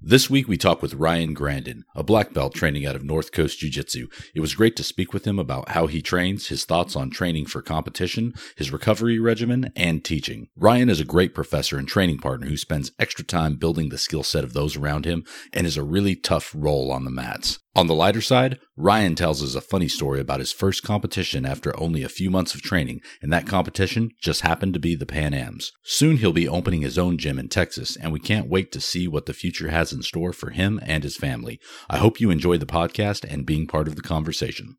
This week we talk with Ryan Grandin, a black belt training out of North Coast Jiu Jitsu. It was great to speak with him about how he trains, his thoughts on training for competition, his recovery regimen, and teaching. Ryan is a great professor and training partner who spends extra time building the skill set of those around him and is a really tough role on the mats. On the lighter side, Ryan tells us a funny story about his first competition after only a few months of training, and that competition just happened to be the Pan Ams. Soon he'll be opening his own gym in Texas, and we can't wait to see what the future has in store for him and his family. I hope you enjoy the podcast and being part of the conversation.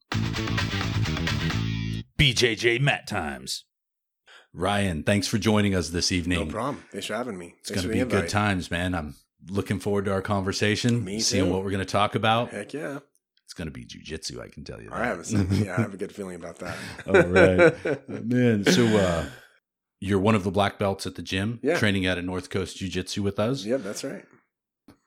BJJ Mat Times. Ryan, thanks for joining us this evening. No problem. Thanks for having me. It's going to be good times, man. I'm looking forward to our conversation. Me seeing too. what we're going to talk about. Heck yeah. It's going to be jujitsu, I can tell you. That. I have a, yeah, I have a good feeling about that. All right, man. So uh, you're one of the black belts at the gym, yeah. training out of North Coast Jiu Jitsu with us. Yep, that's right.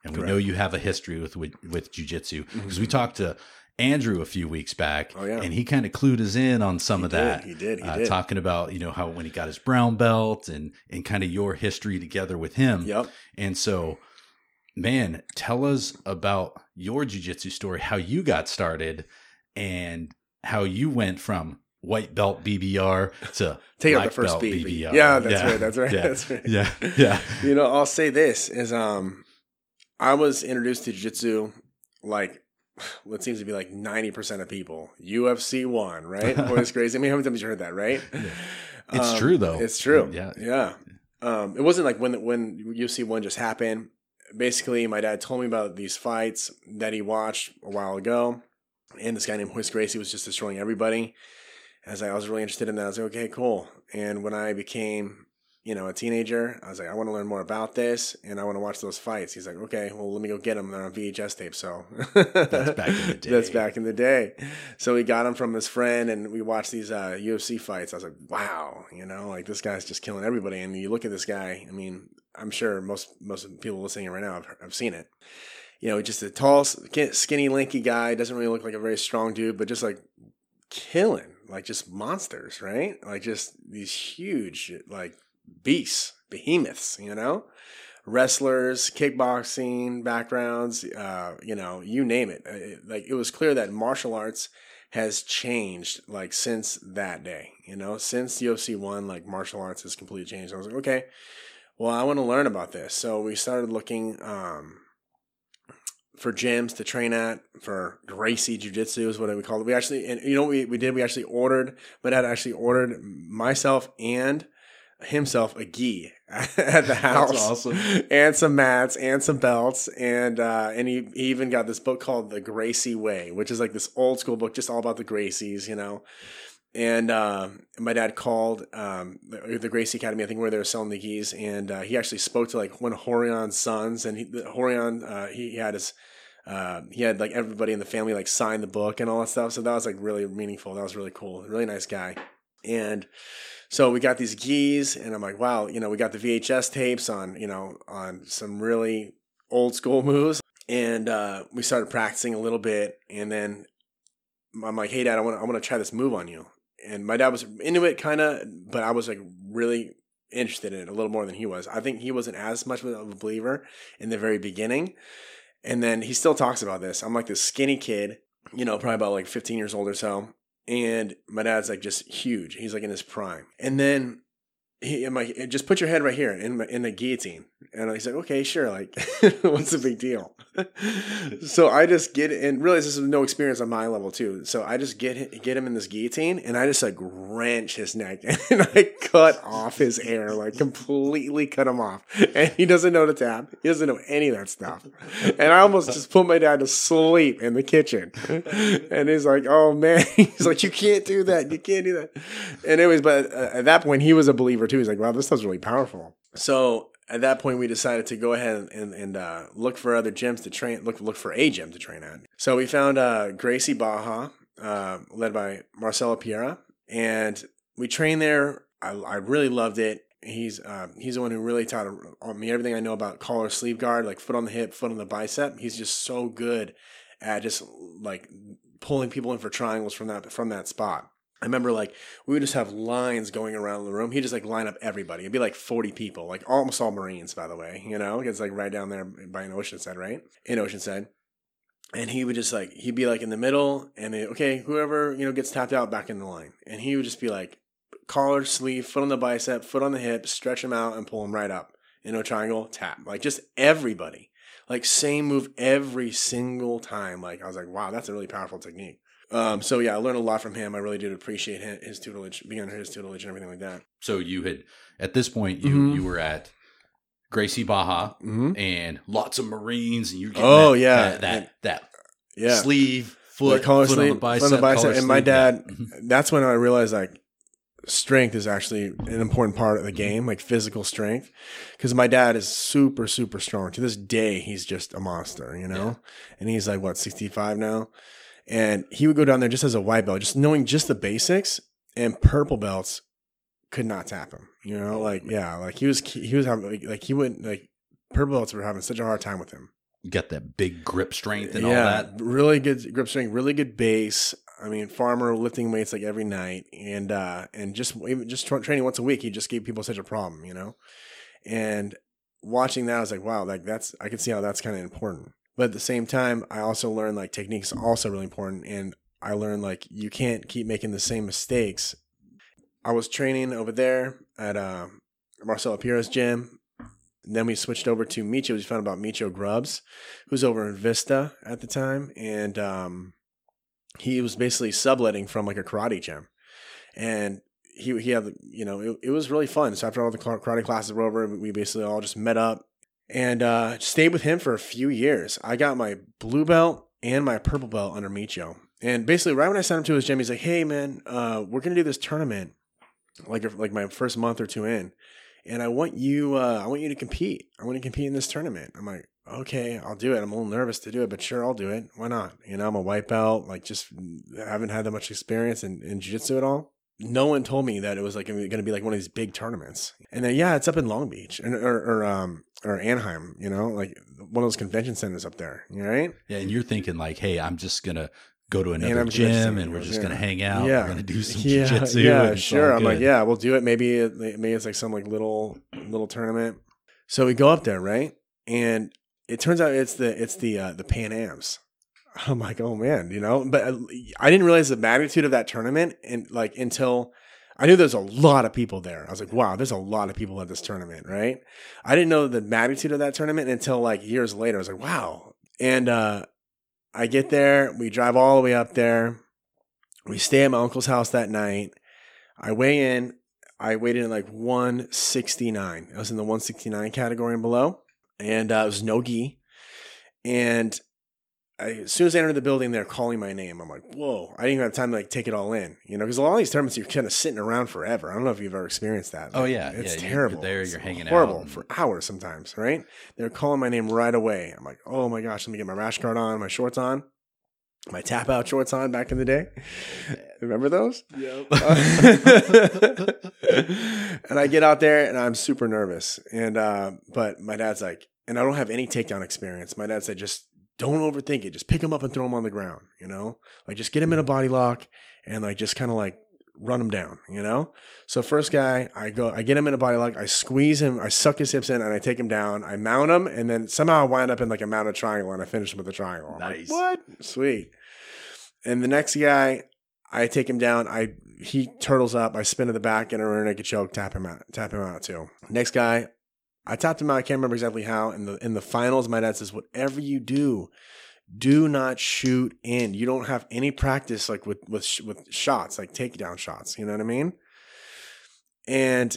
And Correct. we know you have a history with with, with jujitsu because mm-hmm. we talked to Andrew a few weeks back, oh, yeah. and he kind of clued us in on some he of did, that. He did. He uh, did. Talking about you know how when he got his brown belt and and kind of your history together with him. Yep. And so man, tell us about your jujitsu story, how you got started, and how you went from white belt BBR to take out the first BBR. BBR. Yeah, that's yeah. right. That's right. Yeah. That's right. Yeah, yeah. you know, I'll say this is um, I was introduced to jiu-jitsu like what seems to be like 90% of people UFC one, right? Boy, it's crazy. I mean, how many times you heard that, right? Yeah. It's um, true though. It's true. Yeah. Yeah. Um, it wasn't like when, when UFC one just happened basically, my dad told me about these fights that he watched a while ago, and this guy named Royce Gracie was just destroying everybody. As I, I was really interested in that, I was like, okay, cool. And when I became, you know, a teenager, I was like, I want to learn more about this, and I want to watch those fights. He's like, okay, well, let me go get them. They're on VHS tape, so that's back in the day. That's back in the day. So we got them from his friend, and we watched these uh, UFC fights. I was like, wow, you know, like this guy's just killing everybody. And you look at this guy. I mean, I'm sure most most people listening right now have, have seen it. You know, just a tall, skinny, lanky guy. Doesn't really look like a very strong dude, but just like killing, like just monsters, right? Like just these huge, like beasts, behemoths. You know, wrestlers, kickboxing backgrounds. Uh, you know, you name it. Like it was clear that martial arts has changed like since that day. You know, since UFC one, like martial arts has completely changed. I was like, okay well, I want to learn about this. So we started looking um, for gyms to train at for Gracie Jiu Jitsu is what we called it. We actually, and you know, what we we did. We actually ordered. My dad actually ordered myself and himself a gi at the house. awesome. And some mats and some belts. And uh, and he, he even got this book called The Gracie Way, which is like this old school book just all about the Gracies, you know and uh, my dad called um, the, Gracie Academy, I think, where they were selling the gis, and uh, he actually spoke to like one of Rorion's sons, and he, Rorion, uh, he, had his, uh, he had like everybody in the family like sign the book and all that stuff. So that was like really meaningful. That was really cool. Really nice guy, and so we got these gis, and I'm like, wow, you know, we got the VHS tapes on, you know, on some really old school moves, and uh, we started practicing a little bit, and then I'm like, hey dad, I want I want to try this move on you and my dad was into it kind of, but I was like really interested in it a little more than he was. I think he wasn't as much of a believer in the very beginning. And then he still talks about this. I'm like this skinny kid, you know, probably about like 15 years old or so. And my dad's like just huge. He's like in his prime. And then he, I'm like, just put your head right here in in the guillotine. And he's like, okay, sure. Like, what's the big deal? so I just get and realize this is no experience on my level too. So I just get get him in this guillotine and I just like wrench his neck and I cut off his hair, like completely cut him off. And he doesn't know the tap. He doesn't know any of that stuff. And I almost just put my dad to sleep in the kitchen. And he's like, oh man, he's like, you can't do that. You can't do that. And anyways, but uh, at that point he was a believer too. He's like, wow, this stuff's really powerful. So at that point, we decided to go ahead and, and uh, look for other gyms to train. Look look for a gym to train at. So we found uh, Gracie Baja, uh, led by Marcelo Piera, and we trained there. I, I really loved it. He's uh, he's the one who really taught me everything I know about collar sleeve guard, like foot on the hip, foot on the bicep. He's just so good at just like pulling people in for triangles from that from that spot. I remember like we would just have lines going around the room. He'd just like line up everybody. It'd be like 40 people, like almost all Marines, by the way, you know, it's like right down there by an Oceanside, right? In Oceanside. And he would just like, he'd be like in the middle and then, okay, whoever, you know, gets tapped out back in the line. And he would just be like collar, sleeve, foot on the bicep, foot on the hip, stretch him out and pull him right up. In a triangle, tap. Like just everybody. Like same move every single time. Like I was like, wow, that's a really powerful technique. Um, so yeah, I learned a lot from him. I really did appreciate his, tutelage, being under his tutelage and everything like that. So you had at this point you Mhm. you were at Gracie Baja Mm-hmm. and lots of Marines and you getting Oh, that, yeah. that that, And- that Yeah, sleeve foot collar foot sleeve, on the foot on bicep, the bicep. And my dad- yeah. Mhm. that's when I realized like strength is actually an important part of the game, like physical strength. Because my dad is super, super strong. To this day, he's just a monster, you know. And he's like what sixty five now, and he would go down there just as a white belt, just knowing just the basics, and purple belts could not tap him. You know, like yeah, like he was he was having like, like he wouldn't like purple belts were having such a hard time with him. You got that big grip strength and all that. Really good grip strength, really good base. I mean, farmer lifting weights like every night, and uh, and just even just tra- training once a week, he just gave people such a problem, you know. And watching that, I was like, wow, like that's I can see how that's kind of important. But at the same time, I also learned like techniques also really important, and I learned like you can't keep making the same mistakes. I was training over there at uh, Marcelo Piero's gym. And then we switched over to Micho. We found about Micho Grubbs, who's over in Vista at the time, and um, he was basically subletting from like a karate gym, and he he had you know it, it was really fun. So after all the karate classes were over, we basically all just met up and uh, stayed with him for a few years. I got my blue belt and my purple belt under Micho, and basically right when I sent him to his gym, he's like, "Hey man, uh, we're gonna do this tournament, like like my first month or two in." and I want you uh, I want you to compete. I want to compete in this tournament. I'm like, okay, I'll do it. I'm a little nervous to do it, but sure, I'll do it. Why not? You know, I'm a white belt, like just haven't had that much experience in, in jiu-jitsu at all. No one told me that it was like going to be like one of these big tournaments. And then yeah, it's up in Long Beach and or, or um or Anaheim, you know, like one of those convention centers up there, right? Yeah, and you're thinking like, hey, I'm just gonna go to another I'm gym and we're just yeah. gonna hang out. Yeah. We're gonna do some yeah, jujitsu. yeah, sure. I'm like, yeah, we'll do it. Maybe it, maybe it's like some like little little tournament. So we go up there, right? And it turns out it's the it's the uh, the Pan Am's. I'm like, oh man, you know. But uh, I didn't realize the magnitude of that tournament, and like until I knew there's a lot of people there. I was like, wow, there's a lot of people at this tournament, right? I didn't know the magnitude of that tournament until like years later. I was like, wow. And uh, I get there, we drive all the way up there. We stay at my uncle's house that night. I weigh in. I weighed in like 169. I was in the 169 category and below. And uh, it was no gi. And I, as soon as I enter the building, they're calling my name. I'm like, whoa. I didn't even have time to like take it all in. You know, because a lot of these tournaments, you're kind of sitting around forever. I don't know if you've ever experienced that. Oh, yeah. It's Yeah, terrible. you're there, you're hanging out horrible and- for hours sometimes, right? They're calling my name right away. I'm like, oh my gosh, let me get my rash guard on, my shorts on, my tap out shorts on back in the day. Remember those? Yep. and I get out there and I'm super nervous. And uh, but my dad's like, and I don't have any takedown experience. My dad said, just don't overthink it. Just pick him up and throw him on the ground. You know, like just get him in a mm-hmm. body lock and like just kind of like run him down. You know. So first guy, I go, I get him in a body lock. I squeeze him. I suck his hips in and I take him down. I mount him and then somehow I wind up in like a mounted triangle and I finish him with a triangle. I'm like, Nice. what? Sweet. And the next guy, I take him down. I he turtles up. I spin to the back and a rear naked choke. Tap him out. Tap him out too. Next guy, I tapped him out. I can't remember exactly how. In the in the finals, my dad says, "Whatever you do, do not shoot in. You don't have any practice like with with with shots, like takedown shots. You know what I mean?" And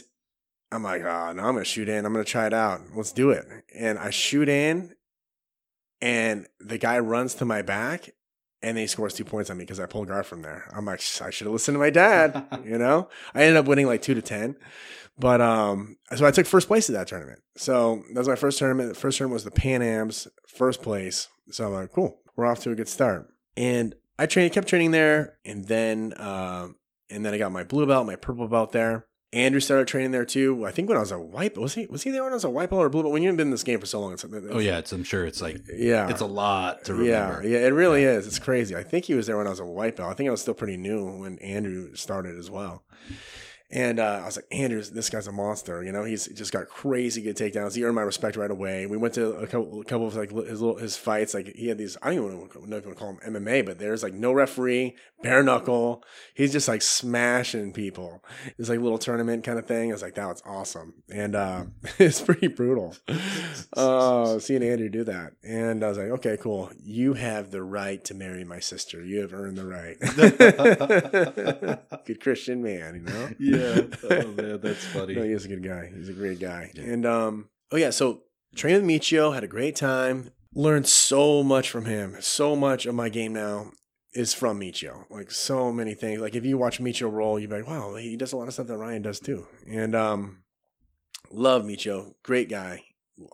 I'm like, "Oh no, I'm gonna shoot in. I'm gonna try it out. Let's do it." And I shoot in, and the guy runs to my back and he scores two points on me because I pulled guard from there. I'm like, I should have listened to my dad. you know, I ended up winning like two to ten, but um, so I took first place at that tournament. So that was my first tournament. The first tournament was the Pan Am's first place. So I'm like, cool, we're off to a good start. And I trained, kept training there, and then um, and then I got my blue belt, my purple belt there. Andrew started training there too. I think when I was a white, was he was he there when I was a white belt or blue belt? When you've been in this game for so long, it's, it's Oh yeah, it's, I'm sure it's like yeah, it's a lot to yeah, remember. yeah. It really is. It's crazy. I think he was there when I was a white belt. I think I was still pretty new when Andrew started as well. And uh, I was like, Andrew, this guy's a monster. You know, he's just got crazy good takedowns. He earned my respect right away. We went to a couple, a couple of like his little his fights. Like he had these. I don't even know if you want to call them MMA, but there's like no referee, bare knuckle. He's just like smashing people. It's like a little tournament kind of thing. I was like, that was awesome, and uh, it's pretty brutal. Uh, seeing Andrew do that, and I was like, okay, cool. You have the right to marry my sister. You have earned the right. good Christian man, you know. Yeah. Oh man, that's funny. No, he is a good guy. He's a great guy. And um, oh yeah, so trained with Michio, had a great time. Learned so much from him. So much of my game now is from Michio. Like so many things. Like if you watch Michio roll, you'd be like, wow, he does a lot of stuff that Ryan does too. And um, love Michio. Great guy.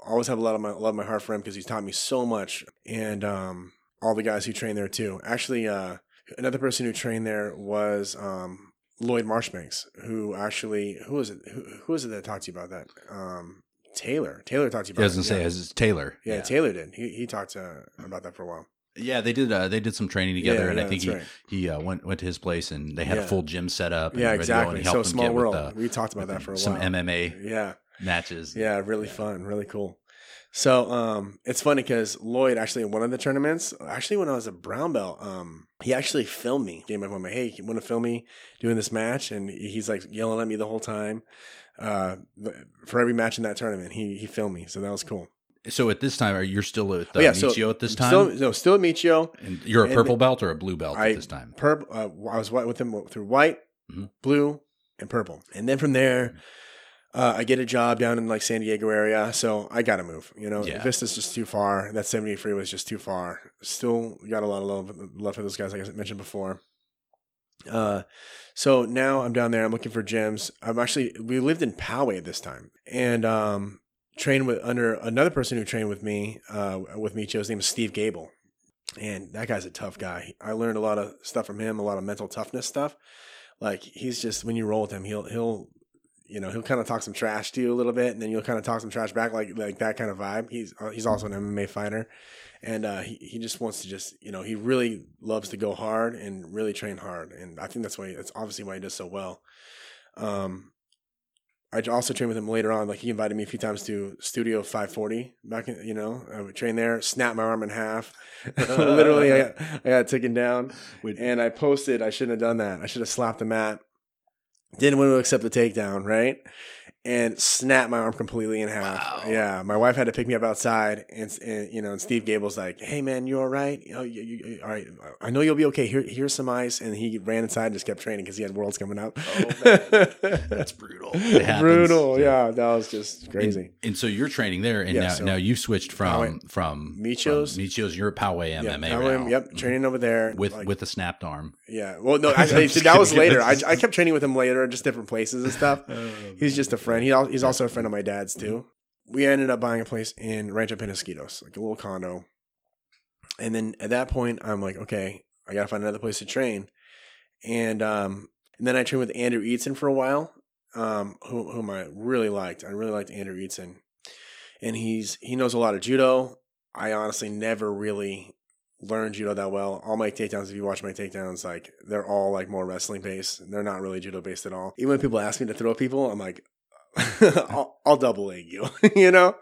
Always have a lot of my love my heart for him because he's taught me so much. And um, all the guys who train there too. Actually, uh, another person who trained there was um, Lloyd Marshbanks, who actually who was it? Who, who was it that talked to you about that? Um, Taylor. Taylor talked to you about. it. say yeah. it's Taylor. Yeah, yeah. Taylor did. He he talked uh, about that for a while. Yeah, they did. Uh, they did some training together, Yeah, and I think he he uh, went went to his place, and they had a full gym set up. And Yeah, ready to go, and exactly. So small world. With, we talked about that for a while. some. MMA yeah, matches. yeah, really fun, really cool. So um, it's funny because Lloyd actually in one of the tournaments, actually when I was a brown belt, um, he actually filmed me. Gave my phone, like, hey, you want to film me doing this match? And he's like yelling at me the whole time. Uh, for every match in that tournament, he he filmed me, so that was cool. So at this time, are you still at uh, Oh, yeah, so Michio at this time? Still, no, still at Michio. and you're a and- purple belt or a blue belt I- at this time? Purple. Uh, I was white with him through white, Mhm. blue, and purple, and then from there, uh, I get a job down in like San Diego area. So I got to move. You know, Yeah. Vista's just too far. That seventy three was just too far. Still got a lot of love, love for those guys, like I mentioned before. Uh, so now I'm down there. I'm looking for gyms. I'm actually we lived in Poway at this time, and um, trained with under another person who trained with me. Uh, with me, his name is Steve Gable, and that guy's a tough guy. I learned a lot of stuff from him, a lot of mental toughness stuff. Like he's just when you roll with him, he'll he'll you know he'll kind of talk some trash to you a little bit, and then you'll kind of talk some trash back, like like that kind of vibe. He's uh, he's also an MMA fighter, and uh, he he just wants to just you know he really loves to go hard and really train hard, and I think that's why that's obviously why he does so well. Um, I also trained with him later on. Like he invited me a few times to Studio 540 back in, you know, I would train there, snap my arm in half. Literally, I got, I got taken down and I posted. I shouldn't have done that. I should have slapped the mat. Didn't want to accept the takedown, right? And snapped my arm completely in half. Wow. Yeah, my wife had to pick me up outside, and, and you know, and Steve Gable's like, "Hey, man, you all right? Oh, you, you, all right? I know you'll be okay. Here, here's some ice." And he ran inside and just kept training because he had worlds coming up. Oh, That's brutal. It brutal. Yeah, that was just crazy. And, and so you're training there, and Yeah, now, so- now you switched from from Michio's. from Michio's. You're at Poway Yeah, MMA Poway, now. Yep, mm-hmm. training over there with like- with a snapped arm. Yeah. Well, no, actually, that was later. I, I kept training with him later, just different places and stuff. Oh, He's just a friend. He he's also a friend of my dad's too. We ended up buying a place in Rancho Penasquitos, like a little condo. And then at that point, I'm like, okay, I gotta find another place to train. And um, and then I trained with Andrew Eatson for a while, um, who, whom I really liked. I really liked Andrew Eatson, and he's he knows a lot of judo. I honestly never really learned judo that well. All my takedowns, if you watch my takedowns, like they're all like more wrestling based. They're not really judo based at all. Even when people ask me to throw people, I'm like, I'll, I'll double leg you, you know,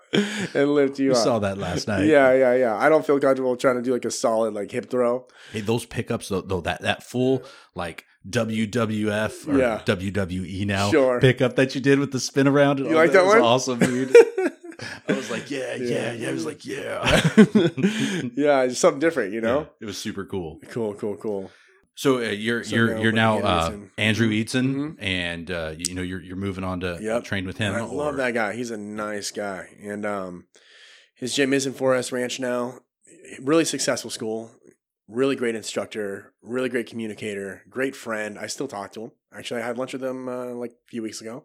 and lift you You up. saw that last night. Yeah, yeah, yeah. I don't feel comfortable trying to do like a solid like hip throw. Hey, those pickups though, though that that full like WWF or Yeah. WWE now Sure. pickup that you did with the spin around. and You all like that was one? Awesome, dude. I was like, yeah, yeah, yeah. I was like, yeah. yeah, it's something different, you know. Yeah, it was super cool. Cool, cool, cool. So uh, you're So you're now you're now Andrew uh, Andrew Eatson, Mhm. and uh, you know you're you're moving on to Yep. train with him. I love that guy. He's a nice guy, and um, his gym is in 4S Ranch now. Really successful school. Really great instructor. Really great communicator. Great friend. I still talk to him. Actually, I had lunch with him uh, like a few weeks ago,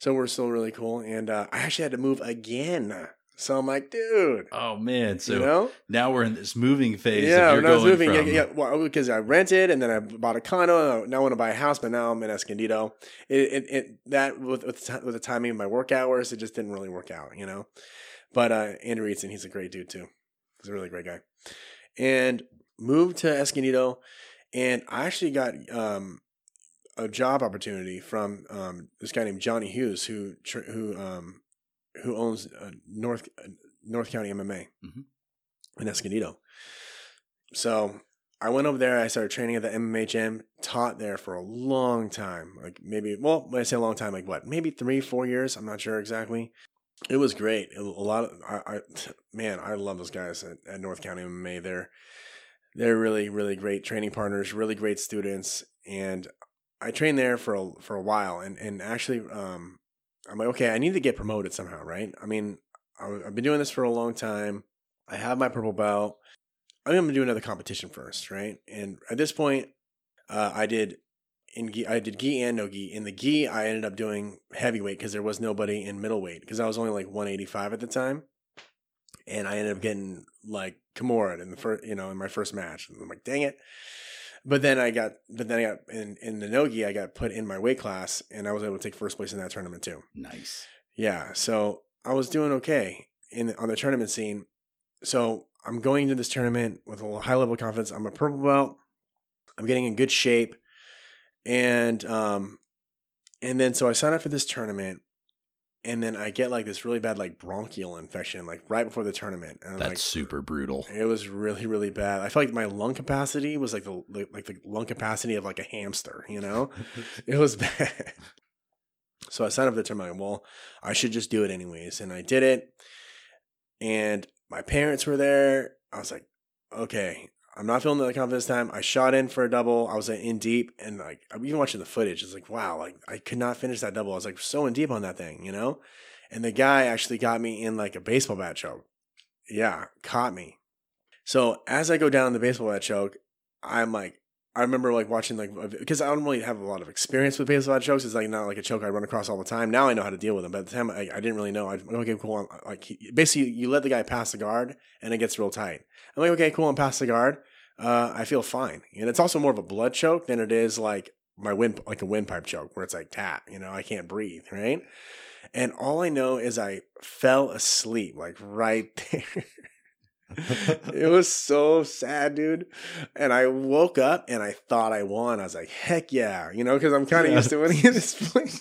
so we're still really cool. And uh, I actually had to move again. So I'm like, dude. Oh man! So you know? now we're in this moving phase. Yeah, you're when I was moving, yeah, from- yeah, well, because I rented and then I bought a condo. Now I want to buy a house, but now I'm in Escondido. It, it, it that with with the, with the timing of my work hours, it just didn't really work out, you know. But uh, Andrew Eaton, he's a great dude too. He's a really great guy, and moved to Escondido, and I actually got um, a job opportunity from um, this guy named Johnny Hughes, who who um, who owns uh, North uh, North County MMA Mhm. in Escondido. So I went over there. I started training at the MMA gym. Taught there for a long time, like maybe well, when I say a long time, like what, maybe three, four years. I'm not sure exactly. It was great. A lot of I, I man, I love those guys at, at North County MMA. They're they're really really great training partners, really great students, and I trained there for a, for a while. And and actually, um, I'm like, okay, I need to get promoted somehow, right? I mean, I've been doing this for a long time. I have my purple belt. I'm gonna do another competition first, right? And at this point, uh, I did in gi, I did gi and no gi. In the gi, I ended up doing heavyweight because there was nobody in middleweight because I was only like 185 at the time, and I ended up getting like Kimura in the first, you know, in my first match. And I'm like, dang it. But then I got, but then I got in in the nogi. I got put in my weight class, and I was able to take first place in that tournament too. nice. Yeah, so I was doing okay in on the tournament scene. So I'm going into this tournament with a high level of confidence. I'm a purple belt. I'm getting in good shape, and um, and then so I sign up for this tournament, and then I get like this really bad like bronchial infection like right before the tournament, and I'm That's like, super brutal. it was really, really bad. I felt like my lung capacity was like the like, like the lung capacity of like a hamster. You know, it was bad. So I signed up for the tournament. Like, Well, I should just do it anyways, and I did it. And my parents were there. I was like, okay, I'm not feeling the confidence this time. I shot in for a double. I was in deep, and like even watching the footage. It's like, wow, like I could not finish that double. I was like so in deep on that thing, you know. And the guy actually got me in like a baseball bat choke. Yeah, caught me. So as I go down the baseball bat choke, I'm like, I remember like watching like because I don't really have a lot of experience with baseball bat chokes. It's like not like a choke I run across all the time. Now I know how to deal with them. But at the time, I, I didn't really know. I okay, cool. I'm, like basically, you let the guy pass the guard, and it gets real tight. I'm like, okay, cool. I'm past the guard. Uh, I feel fine, and it's also more of a blood choke than it is like my wind like a windpipe choke where it's like tat. You know, I can't breathe, right? And all I know is I fell asleep like right there. it was so sad, dude. And I woke up and I thought I won. I was like, heck yeah, you know, because I'm kind of Yeah. used to winning at this point.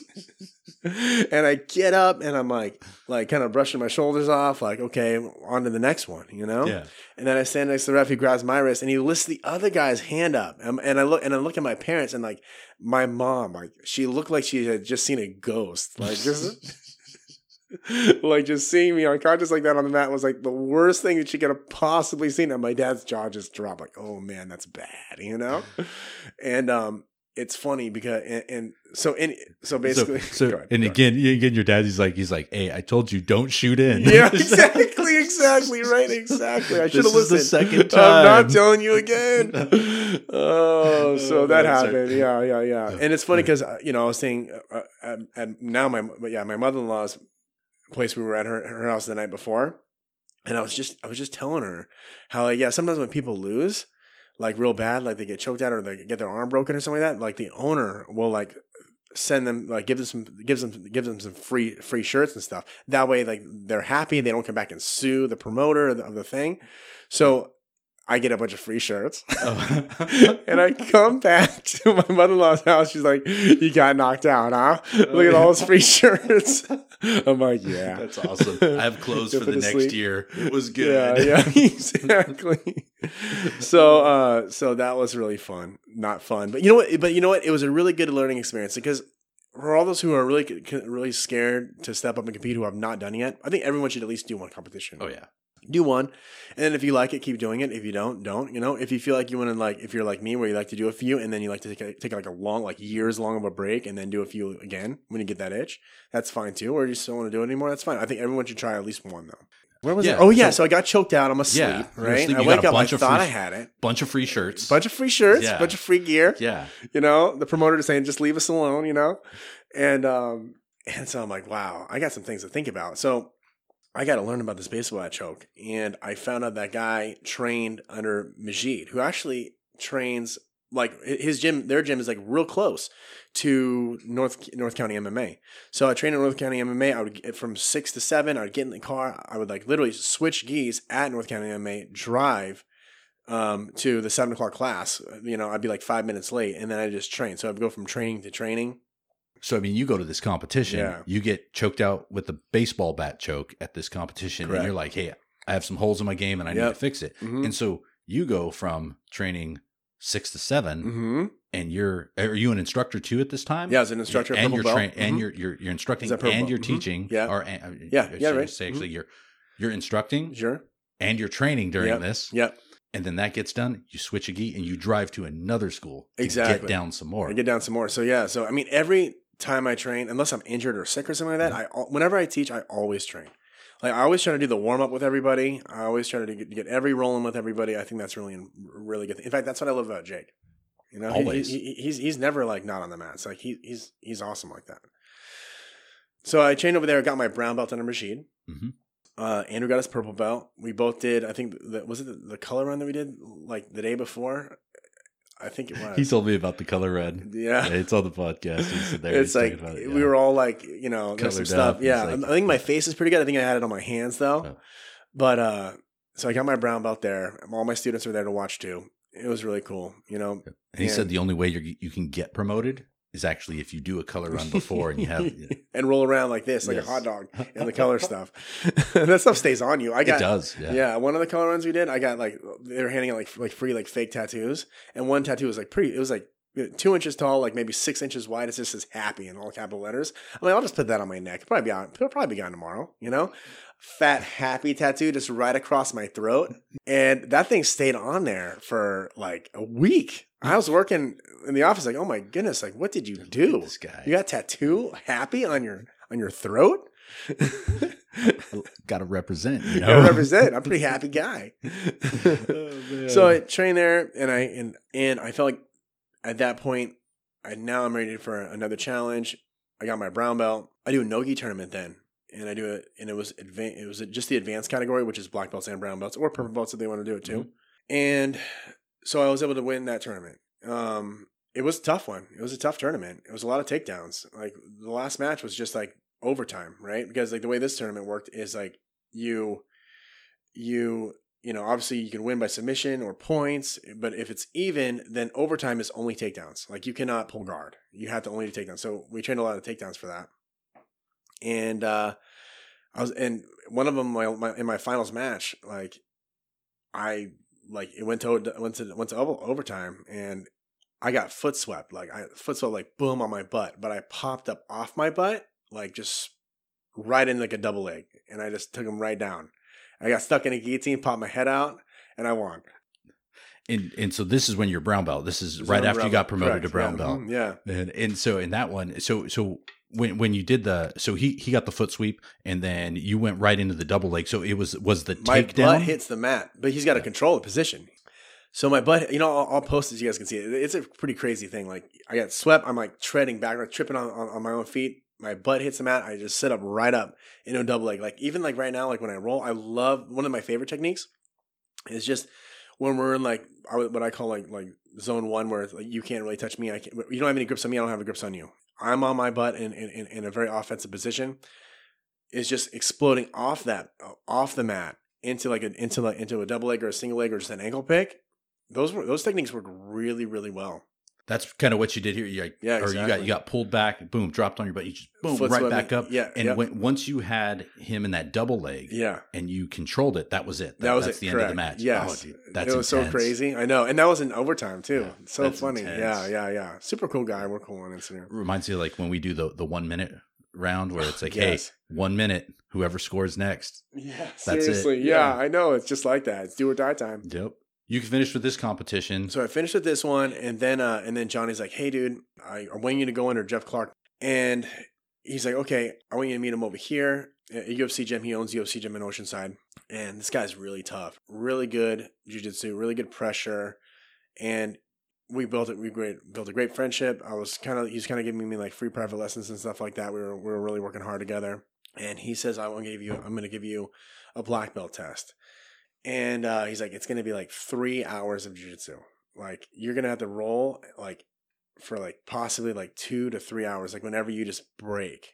and I get up and I'm like, like kind of brushing my shoulders off, like, okay, on to the next one, you know? Yeah. And then I stand next to the ref. He grabs my wrist and he lifts the other guy's hand up. And, and I look and I look at my parents and like my mom, like she looked like she had just seen a ghost. Like just like just seeing me unconscious like that on the mat was like the worst thing that she could have possibly seen. And my dad's jaw just dropped. Like, oh man, that's bad, you know. and um, it's funny because and, and so in so basically, so, so ahead, and again, again, your dad, he's like, he's like, hey, I told you, don't shoot in. yeah, exactly, exactly, right, exactly. I should have is the listened. second I'm not telling you again. Oh, so Oh, that happened. Yeah, yeah, yeah. And it's funny because you know I was saying, uh, uh, and now my but yeah, my mother in law's place we were at her her house the night before, and I was just I was just telling her how like yeah sometimes when people lose like real bad like they get choked out or they get their arm broken or something like that like the owner will like send them like give them some gives them gives them some free free shirts and stuff. That way like they're happy they don't come back and sue the promoter of the, of the thing. So i get a bunch of free shirts Oh. and i come back to my mother-in-law's house she's like you got knocked out huh look at all those free shirts i'm like yeah That's awesome. I have clothes for the next sleep. year. It was Yeah, good. yeah, exactly. so, uh, so that was really fun. Not fun, but you know what? But you know what? It was a really good learning experience because for all those who are really, really scared to step up and compete who have not done yet, I think everyone should at least do one competition. Oh yeah. Do one, and then if you like it, keep doing it. If you don't, don't. You know, if you feel like you want to, like, if you're like me, where you like to do a few, and then you like to take a, take like a long, like years long of a break, and then do a few again when you get that itch, that's fine too. Or you just don't want to do it anymore, that's fine. I think everyone should try at least one though. Where was Yeah, it? Oh yeah, so- so, I got choked out. I'm asleep, Yeah, right? asleep. I wake a up. I thought free- I had it. Bunch of free shirts. Bunch of free shirts, Yeah. bunch of free gear. yeah. You know, the promoter is saying just leave us alone. You know, and um, and so I'm like, wow, I got some things to think about. So I got to learn about this baseball bat choke. And I found out that guy trained under Majid, who actually trains like his gym, their gym is like real close to North North County MMA. So I trained at North County MMA. I would get from six to seven. I would get in the car. I would like literally switch gis at North County MMA, drive um, to the seven o'clock class. You know, I'd be like five minutes late, and then I just train. So I'd go from training to training. So I mean, you go to this competition, Yeah. you get choked out with the baseball bat choke at this competition, Correct. and you're like, "Hey, I have some holes in my game, and I need to fix it." Mhm. And so you go from training six to 7 Mm-hmm. and you're are you an instructor too at this time? Yeah, as an instructor, and you're belt. train- and you're you're you're instructing Is that purple and you're Mhm. teaching. Yeah. or uh, Yeah, I yeah, right. Say actually, you're you're instructing sure. and you're training during Yep. this, Yep. and then that gets done. You switch a gi and you drive to another school to Exactly. get down some more. I get down some more. So yeah. So I mean, every time I train, unless I'm injured or sick or something like that, I whenever I teach, I always train. Like I always try to do the warm up with everybody. I always try to get, get every rolling with everybody. I think that's really really good. In fact, that's what I love about Jake. You know, Always. he, he- he's he's never like not on the mat. It's like he, he's he's awesome like that. So I trained over there. Got my brown belt under Rashid. Mhm. Uh, Andrew got his purple belt. We both did. I think the, was it the, the color run that we did like the day before. I think it was. He told me about the color red. yeah. It's on the podcast. He's there. It's like it, we were all like, you know, some stuff. up. Yeah, like- I think my face is pretty good. I think I had it on my hands though. Oh. But uh, so I got my brown belt there. All my students were there to watch too. It was really cool. You know, And he Yeah. said the only way you you can get promoted is actually if you do a color run before and you have. it and roll around like this, like Yes. a hot dog, and the color stuff. that stuff stays on you. I got it does. Yeah. Yeah. one of the color runs we did, I got like they were handing out like like free like fake tattoos, and one tattoo was like pretty. It was like two inches tall, like maybe six inches wide. It just says "happy" in all capital letters. I'm like, I'll just put that on my neck. It'll probably be on. It'll probably be gone tomorrow. You know, fat happy tattoo just right across my throat, and that thing stayed on there for like a week. I was working in the office, like, oh my goodness, like what did you do? This guy. You got tattoo happy on your on your throat. Got to represent. You know. represent. I'm a pretty happy guy. so I trained there, and I and and I felt like at that point, I now I'm ready for another challenge. I got my brown belt. I do a nogi tournament then, and I do it, and it was advan- It was just the advanced category, which is black belts and brown belts, or purple belts if they want to do it too. And so I was able to win that tournament. Um, it was a tough one. It was a tough tournament. It was a lot of takedowns. Like the last match was just like overtime, right? Because like the way this tournament worked is like you you you know obviously you can win by submission or points but if it's even then overtime is only takedowns like you cannot pull guard you have to only do takedowns so we trained a lot of takedowns for that and uh i was and one of them my, my in my finals match like i like it went to went to went to over- overtime and i got foot swept like i foot swept like boom on my butt but i popped up off my butt like just right in like a double leg and i just took him right down I got stuck in a guillotine, popped my head out, and I won. And and so this is when you're brown belt. This is right after you got promoted to brown yeah. belt. Mhm, Yeah. And and so in that one, so so when when you did the so he he got the foot sweep and then you went right into the double leg. So it was was the My takedown. butt hits the mat, but he's got to control the position. So my butt, you know, I'll, I'll post it so you guys can see it. It's a pretty crazy thing. Like I got swept, I'm like treading backward, tripping on, on, on my own feet. My butt hits the mat. I just sit up right up into a double leg. Like even like right now, like when I roll, I love one of my favorite techniques is just when we're in like what I call like like zone one, where it's like you can't really touch me. I can't, you don't have any grips on me. I don't have any grips on you. I'm on my butt in in, in- a very offensive position. Is just exploding off that off the mat into like a into like into a double leg or a single leg or just an ankle pick. Those were those techniques work really really well. That's kind of what you did here. You like, Yeah, or you got you got pulled back, boom, dropped on your butt. You just boom, Foot right back me. up. Yeah, And yep. when, once you had him in that double leg, Yeah, and you controlled it, that was it. that, was that's it. the correct. end of the match. Yeah, oh, dude, that's it was intense. so crazy. I know, and that was in overtime too. Yeah, so funny. intense. Yeah, yeah, yeah. Super cool guy. We're cool on Instagram. Reminds me of like when we do the the one minute round where it's like, Yes. hey, one minute, whoever scores next. Yeah, That's it. Yeah, Yeah. I know. It's just like that. It's do or die time. Yep. You can finish with this competition. So I finished with this one, and then uh, and then Johnny's like, "Hey, dude, I, I want you to go under Jeff Clark," and he's like, "Okay, I want you to meet him over here at UFC gym. He owns UFC gym in Oceanside, and this guy's really tough, really good jujitsu, really good pressure, and." We built it. We great built a great friendship. I was kind of he's kind of giving me like free private lessons and stuff like that. We were we were really working hard together. and he says, "I want to give you. I'm going to give you a black belt test." And uh, he's like, "It's going to be like three hours of jujitsu. Like you're going to have to roll like for like possibly like two to three hours, like whenever you just break."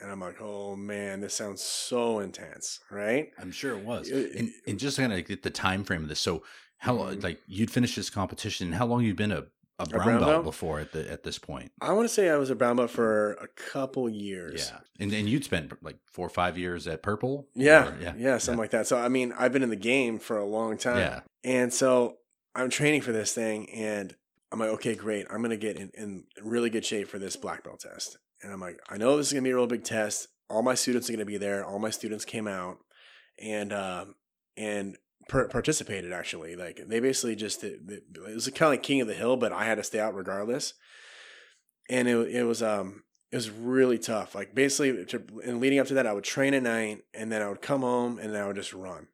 And I'm like, "Oh man, this sounds so intense, right?" I'm sure it was. And, and just kind of get the time frame of this. So how mm-hmm. like you'd finish this competition? How long you been a a brown, a brown belt, belt, before at the at this point. I want to say I was a brown belt for a couple years. Yeah, and and you'd spent like four or five years at purple. Yeah, or, yeah, yeah, something yeah. like that. So I mean, I've been in the game for a long time. Yeah, and so I'm training for this thing, and I'm like, okay, great. I'm gonna get in, in really good shape for this black belt test. And I'm like, I know this is gonna be a real big test. All my students are gonna be there. All my students came out, and um, and per- participated actually. Like they basically just it, it was kind of like King of the Hill, but I had to stay out regardless. And it it was um it was really tough. Like basically, to, and leading up to that, I would train at night, and then I would come home, and then I would just run,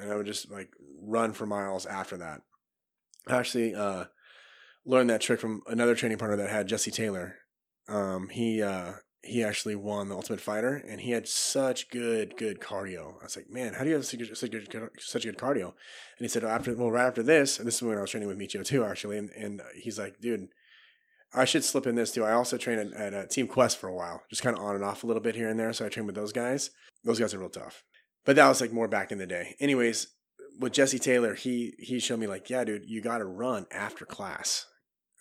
and I would just like run for miles after that. I actually uh, learned that trick from another training partner that had Jesse Taylor. Um, he uh, he actually won the Ultimate Fighter, and he had such good, good cardio. I was like, man, how do you have such good, such good, cardio? And he said, well, after, well, right after this, and this is when I was training with Michio too, actually, and, and he's like, dude, I should slip in this too. I also trained at, at uh, Team Quest for a while, just kind of on and off a little bit here and there. So I trained with those guys. Those guys are real tough, but that was like more back in the day. Anyways, with Jesse Taylor, he he showed me like, yeah, dude, you got to run after class.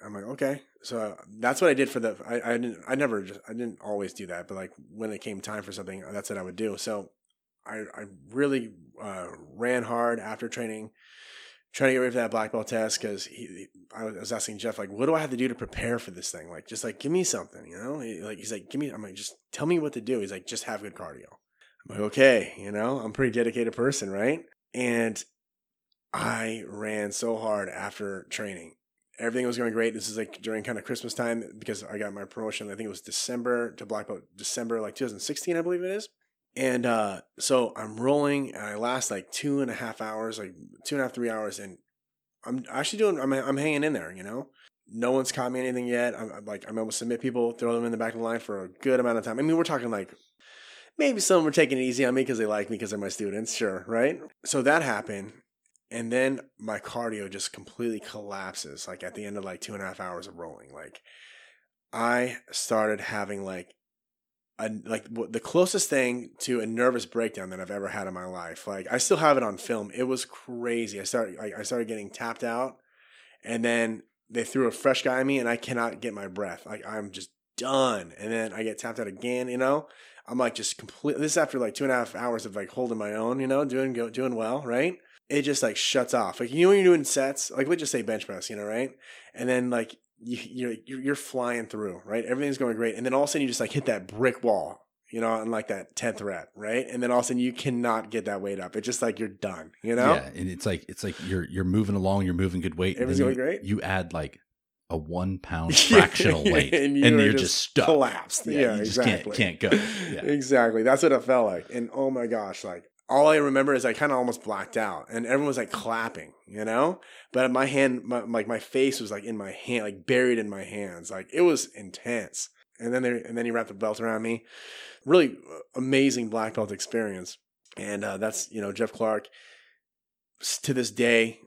I'm like, okay. So that's what I did for the. I, I didn't. I never. Just, I didn't always do that, but like when it came time for something, that's what I would do. So I I really uh, ran hard after training, trying to get ready for that black belt test because he. I was asking Jeff like, what do I have to do to prepare for this thing? Like, just like give me something, you know? He, like he's like, give me. I'm like, just tell me what to do. He's like, just have good cardio. I'm like, okay, you know, I'm a pretty dedicated person, right? And I ran so hard after training everything was going great. This is like during kind of Christmas time because I got my promotion. I think it was December to black belt, December like 2016, I believe it is. And uh, so I'm rolling, and I last like two and a half hours, like two and a half, three hours, and I'm actually doing. I'm I'm hanging in there, you know. No one's caught me anything yet. I'm, I'm like I'm able to submit people, throw them in the back of the line for a good amount of time. I mean, we're talking like maybe some were taking it easy on me because they like me because they're my students, sure, right? So that happened, and then my cardio just completely collapses like at the end of like two and a half hours of rolling like i started having like a, like the closest thing to a nervous breakdown that I've ever had in my life. Like I still have it on film. It was crazy. I started like I started getting tapped out, and then they threw a fresh guy at me, and I cannot get my breath. Like I'm just done. And then I get tapped out again. You know, I'm like just completely. This is after like two and a half hours of like holding my own. You know, doing doing well, right? It just like shuts off. Like you know when you're doing sets, like let's just say bench press, you know, right? And then like you you're you're flying through, right? Everything's going great, and then all of a sudden you just like hit that brick wall, you know, on like that tenth rep, right? And then all of a sudden you cannot get that weight up. It's just like you're done, you know? Yeah, and it's like it's like you're you're moving along, you're moving good weight. Everything's going great. You add like a one pound fractional weight, and, you and you're just, just, stuck, collapsed. Yeah, yeah exactly. Can't, can't, go. Yeah. exactly. That's what it felt like. And oh my gosh, like all I remember is I kind of almost blacked out, and everyone was like clapping, you know. But my hand, my, like my face was like in my hand, like buried in my hands, like it was intense. And then they, and then he wrapped the belt around me. Really uh, amazing black belt experience, and uh, that's you know Jeff Clark. To this day,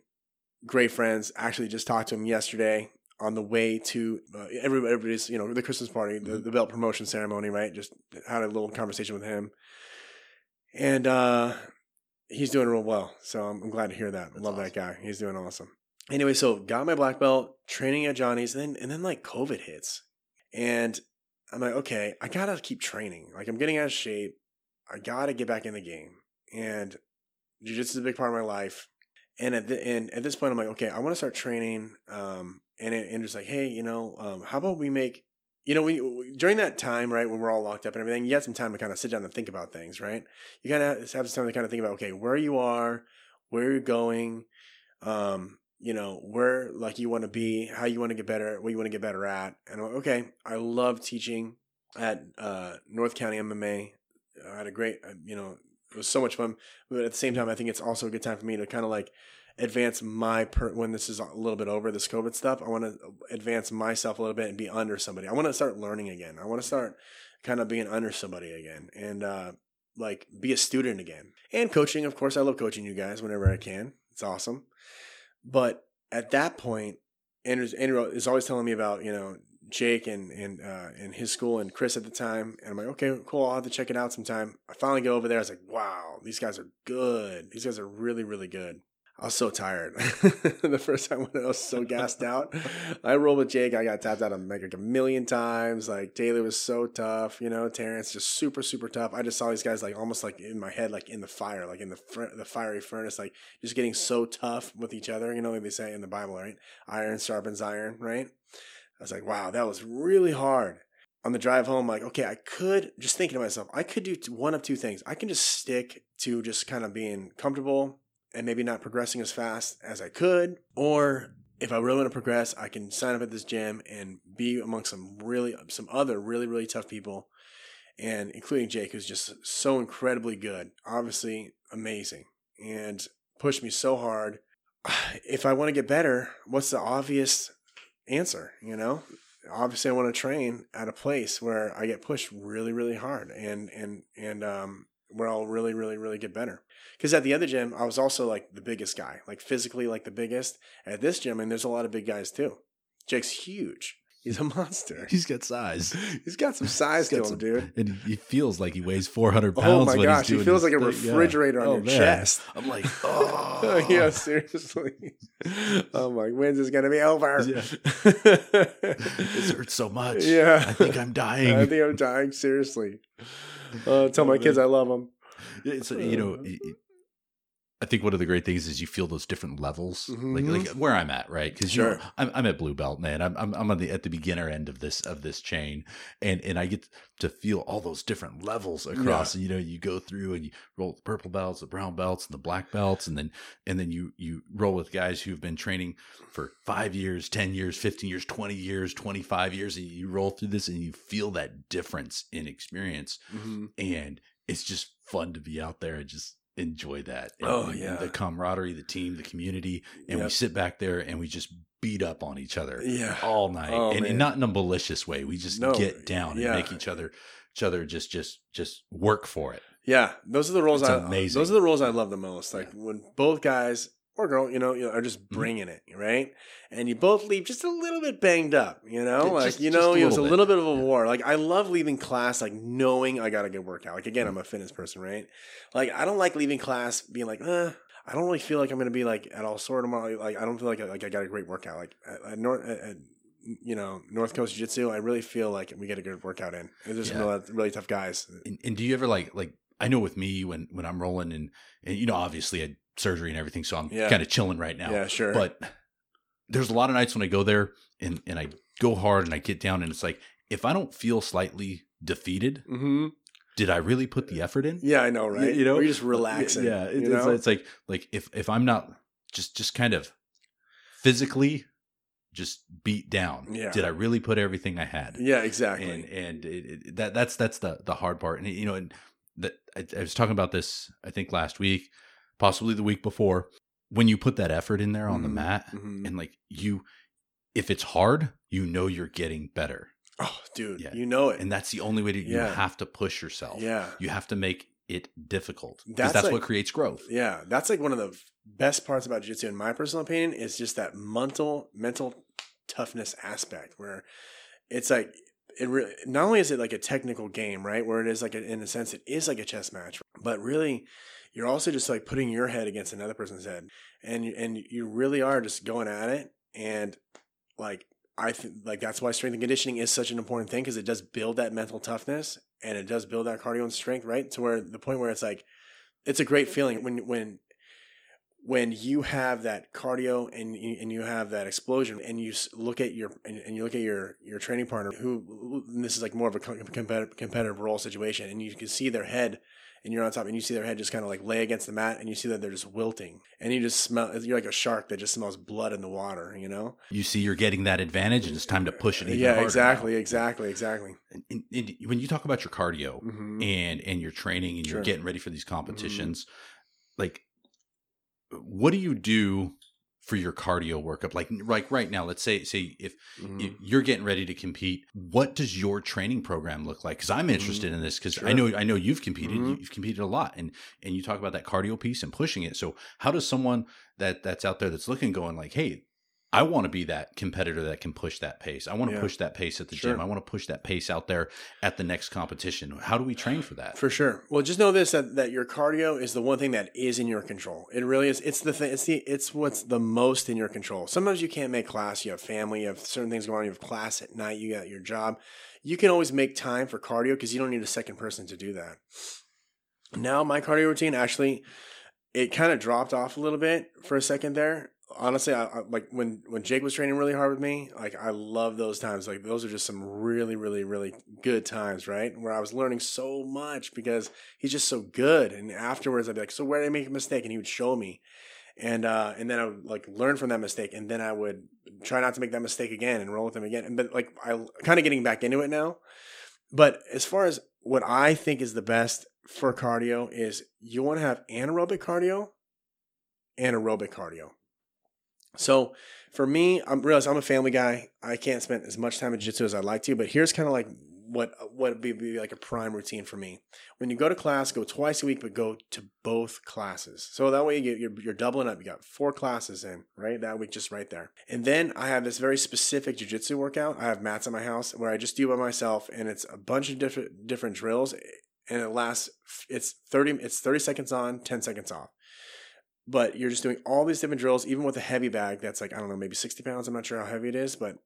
great friends. Actually, just talked to him yesterday on the way to uh, everybody's you know the Christmas party, the, the belt promotion ceremony. Right, just had a little conversation with him and uh, he's doing real well. So I'm, I'm glad to hear that. That's Love awesome. that guy. He's doing awesome. Anyway, so got my black belt, training at Johnny's, and then and then like COVID hits, and I'm like, okay, I gotta keep training. Like I'm getting out of shape. I gotta get back in the game, and jiu-jitsu is a big part of my life. And at the, and at this point, I'm like, okay, I want to start training. Um, and and just like, hey, you know, um, how about we make you know, we, during that time, right, when we're all locked up and everything, you had some time to kind of sit down and think about things, right? You kind of have some time to kind of think about, okay, where you are, where you're going, um, you know, where like you want to be, how you want to get better, what you want to get better at. And like, okay, I love teaching at uh, North County MMA. I had a great, uh, you know, it was so much fun. But at the same time, I think it's also a good time for me to kind of like advance my per when this is a little bit over this COVID stuff. I want to advance myself a little bit and be under somebody. I want to start learning again. I want to start kind of being under somebody again. And uh, like be a student again. And coaching, of course, I love coaching you guys whenever I can. It's awesome. But at that point, Andrew, is always telling me about you know Jake and and uh, and his school and Chris at the time, and I'm like, okay, cool. I'll have to check it out sometime. I finally go over there. I was like, wow, these guys are good. These guys are really really good. I was so tired. the first time when I was so gassed out, I rolled with Jake. I got tapped out like a million times. Like Taylor was so tough, you know. Terrence just super super tough. I just saw these guys like almost like in my head, like in the fire, like in the fr- the fiery furnace, like just getting so tough with each other. You know, like they say in the Bible, right? Iron sharpens iron, right? I was like, wow, that was really hard. On the drive home, like, okay, I could just thinking to myself, I could do one of two things. I can just stick to just kind of being comfortable and maybe not progressing as fast as I could. Or if I really want to progress, I can sign up at this gym and be among some really, some other really, really tough people. And including Jake, who's just so incredibly good, obviously amazing, and pushed me so hard. If I want to get better, what's the obvious answer? You know, obviously I want to train at a place where I get pushed really, really hard, and and and um, where I'll really, really, really get better. Because at the other gym, I was also like the biggest guy, like physically like the biggest. At this gym, and there's a lot of big guys too. Jake's huge. He's a monster. He's got size. He's got some size to him, some, dude. And he feels like he weighs 400 pounds. Oh my gosh, he feels like a refrigerator yeah. on oh, your man. chest. I'm like, oh. yeah, seriously. Oh my, when's this gonna be over? Yeah. this hurts so much. Yeah. I think I'm dying. I think I'm dying. Seriously. Uh, tell my kids. I love them. It's, you know, I think one of the great things is you feel those different levels, like Mhm. like where I'm at, right? Because Sure. you know, I'm I'm at blue belt, man. I'm I'm I'm on the at the beginner end of this of this chain, and and I get to feel all those different levels across. You know, you go through and you roll the purple belts, the brown belts, and the black belts, and then and then you you roll with guys who've been training for five years, ten years, fifteen years, twenty years, twenty five years, and you roll through this and you feel that difference in experience Mm-hmm. and it's just fun to be out there and just enjoy that. And, Oh, yeah. the camaraderie, the team, the community, and we sit back there and we just beat up on each other Yeah. all night, Oh, and, and not in a malicious way. We just No, get down and make each other each other just just just work for it. Yeah, those are the rolls It's I amazing. Those are the rolls I love the most. Like when both guys or girl, you know, you know, are just Mm-hmm. bringing it, right? And you both leave just a little bit banged up, you know, like just- you know, it was a little bit. of a war. Like I love leaving class like knowing I got a good workout. Like again, Mm-hmm. I'm a fitness person, right? Like I don't like leaving class being like, eh, I don't really feel like I'm gonna be like at all sore tomorrow. Like I don't feel like I, like I got a great workout. Like at, at, North, at, you know North Coast Jiu Jitsu, I really feel like we get a good workout in. There's some Yeah. really, really tough guys. And, and do you ever like like I know with me when when I'm rolling and and you know obviously I surgery and everything, so I'm Yeah. kind of chilling right now. Yeah, sure. But there's a lot of nights when I go there and and I go hard and I get down and it's like if I don't feel slightly defeated, hmm did I really put the effort in? Yeah, I know, right? you know? Or you're just relaxing. Yeah, it, you it's, it's like like if if I'm not just just kind of physically just beat down, Yeah. did I really put everything I had? yeah, exactly. and and it, it, that that's that's the the hard part. And you know, and that I, I was talking about this I think last week, possibly the week before. When you put that effort in there on the Mhm, mat, mhm. and like you, if it's hard, you know you're getting better, oh, dude, Yeah. you know it. and that's the only way to. You have to push yourself. yeah, You have to make it difficult because That's that's, like- what creates growth. yeah. That's like one of the best parts about jiu-jitsu, in my personal opinion, is just that mental mental toughness aspect where it's like it really not only is it like a technical game, right? Where it is like a, in a sense it is like a chess match, but really you're also just like putting your head against another person's head, and and you really are just going at it, and like I think like that's why strength and conditioning is such an important thing because it does build that mental toughness and it does build that cardio and strength, right? To where the point where it's like it's a great feeling when when when you have that cardio and you, and you have that explosion and you look at your and, and you look at your your training partner who this is like more of a competitive competitive roll situation and you can see their head and you're on top and you see their head just kind of like lay against the mat and you see that they're just wilting and you just smell you're like a shark that just smells blood in the water you know You see, you're getting that advantage, and it's time to push it. Even yeah exactly now. exactly exactly And, and- and when you talk about your cardio, hmm and and you're training and Sure. you're getting ready for these competitions like what do you do for your cardio workup? Like like right now, let's say say if, if you're getting ready to compete, what does your training program look like? Because I'm interested in this because I Mm-hmm. Know I know you've competed, Mhm. you've competed a lot, and and you talk about that cardio piece and pushing it. So how does someone that that's out there that's looking going like, hey, I want to be that competitor that can push that pace. I want to Yeah. push that pace at the Sure. gym. I want to push that pace out there at the next competition. How do we train for that? For sure. Well, just know this that, that your cardio is the one thing that is in your control. It really is. It's the thing. It's the. It's what's the most in your control. Sometimes you can't make class. You have family. You have certain things going on. You have class at night. You got your job. You can always make time for cardio because you don't need a second person to do that. Now my cardio routine actually, it kind of dropped off a little bit for a second there. Honestly, I, I like when when Jake was training really hard with me. Like I love those times. Like those are just some really, really, really good times, right? Where I was learning so much because he's just so good. And afterwards, I'd be like, "So where did I make a mistake?" And he would show me, and uh, and then I would like learn from that mistake, and then I would try not to make that mistake again and roll with him again. And but like I kind of getting back into it now. But as far as what I think is the best for cardio is you want to have anaerobic cardio and aerobic cardio. So for me, I'm realize I'm a family guy. I can't spend as much time in jiu-jitsu as I'd like to, but here's kind of like what what would be, be like a prime routine for me. When you go to class, go twice a week, but go to both classes. So that way you get, you're, you're doubling up. You got four classes in, right? That week, just right there. And then I have this very specific jiu-jitsu workout. I have mats at my house where I just do by myself, and it's a bunch of different different drills, and it lasts. It's thirty. It's thirty seconds on, ten seconds off but you're just doing all these different drills, even with a heavy bag that's like I don't know, maybe sixty pounds. I'm not sure how heavy it is, but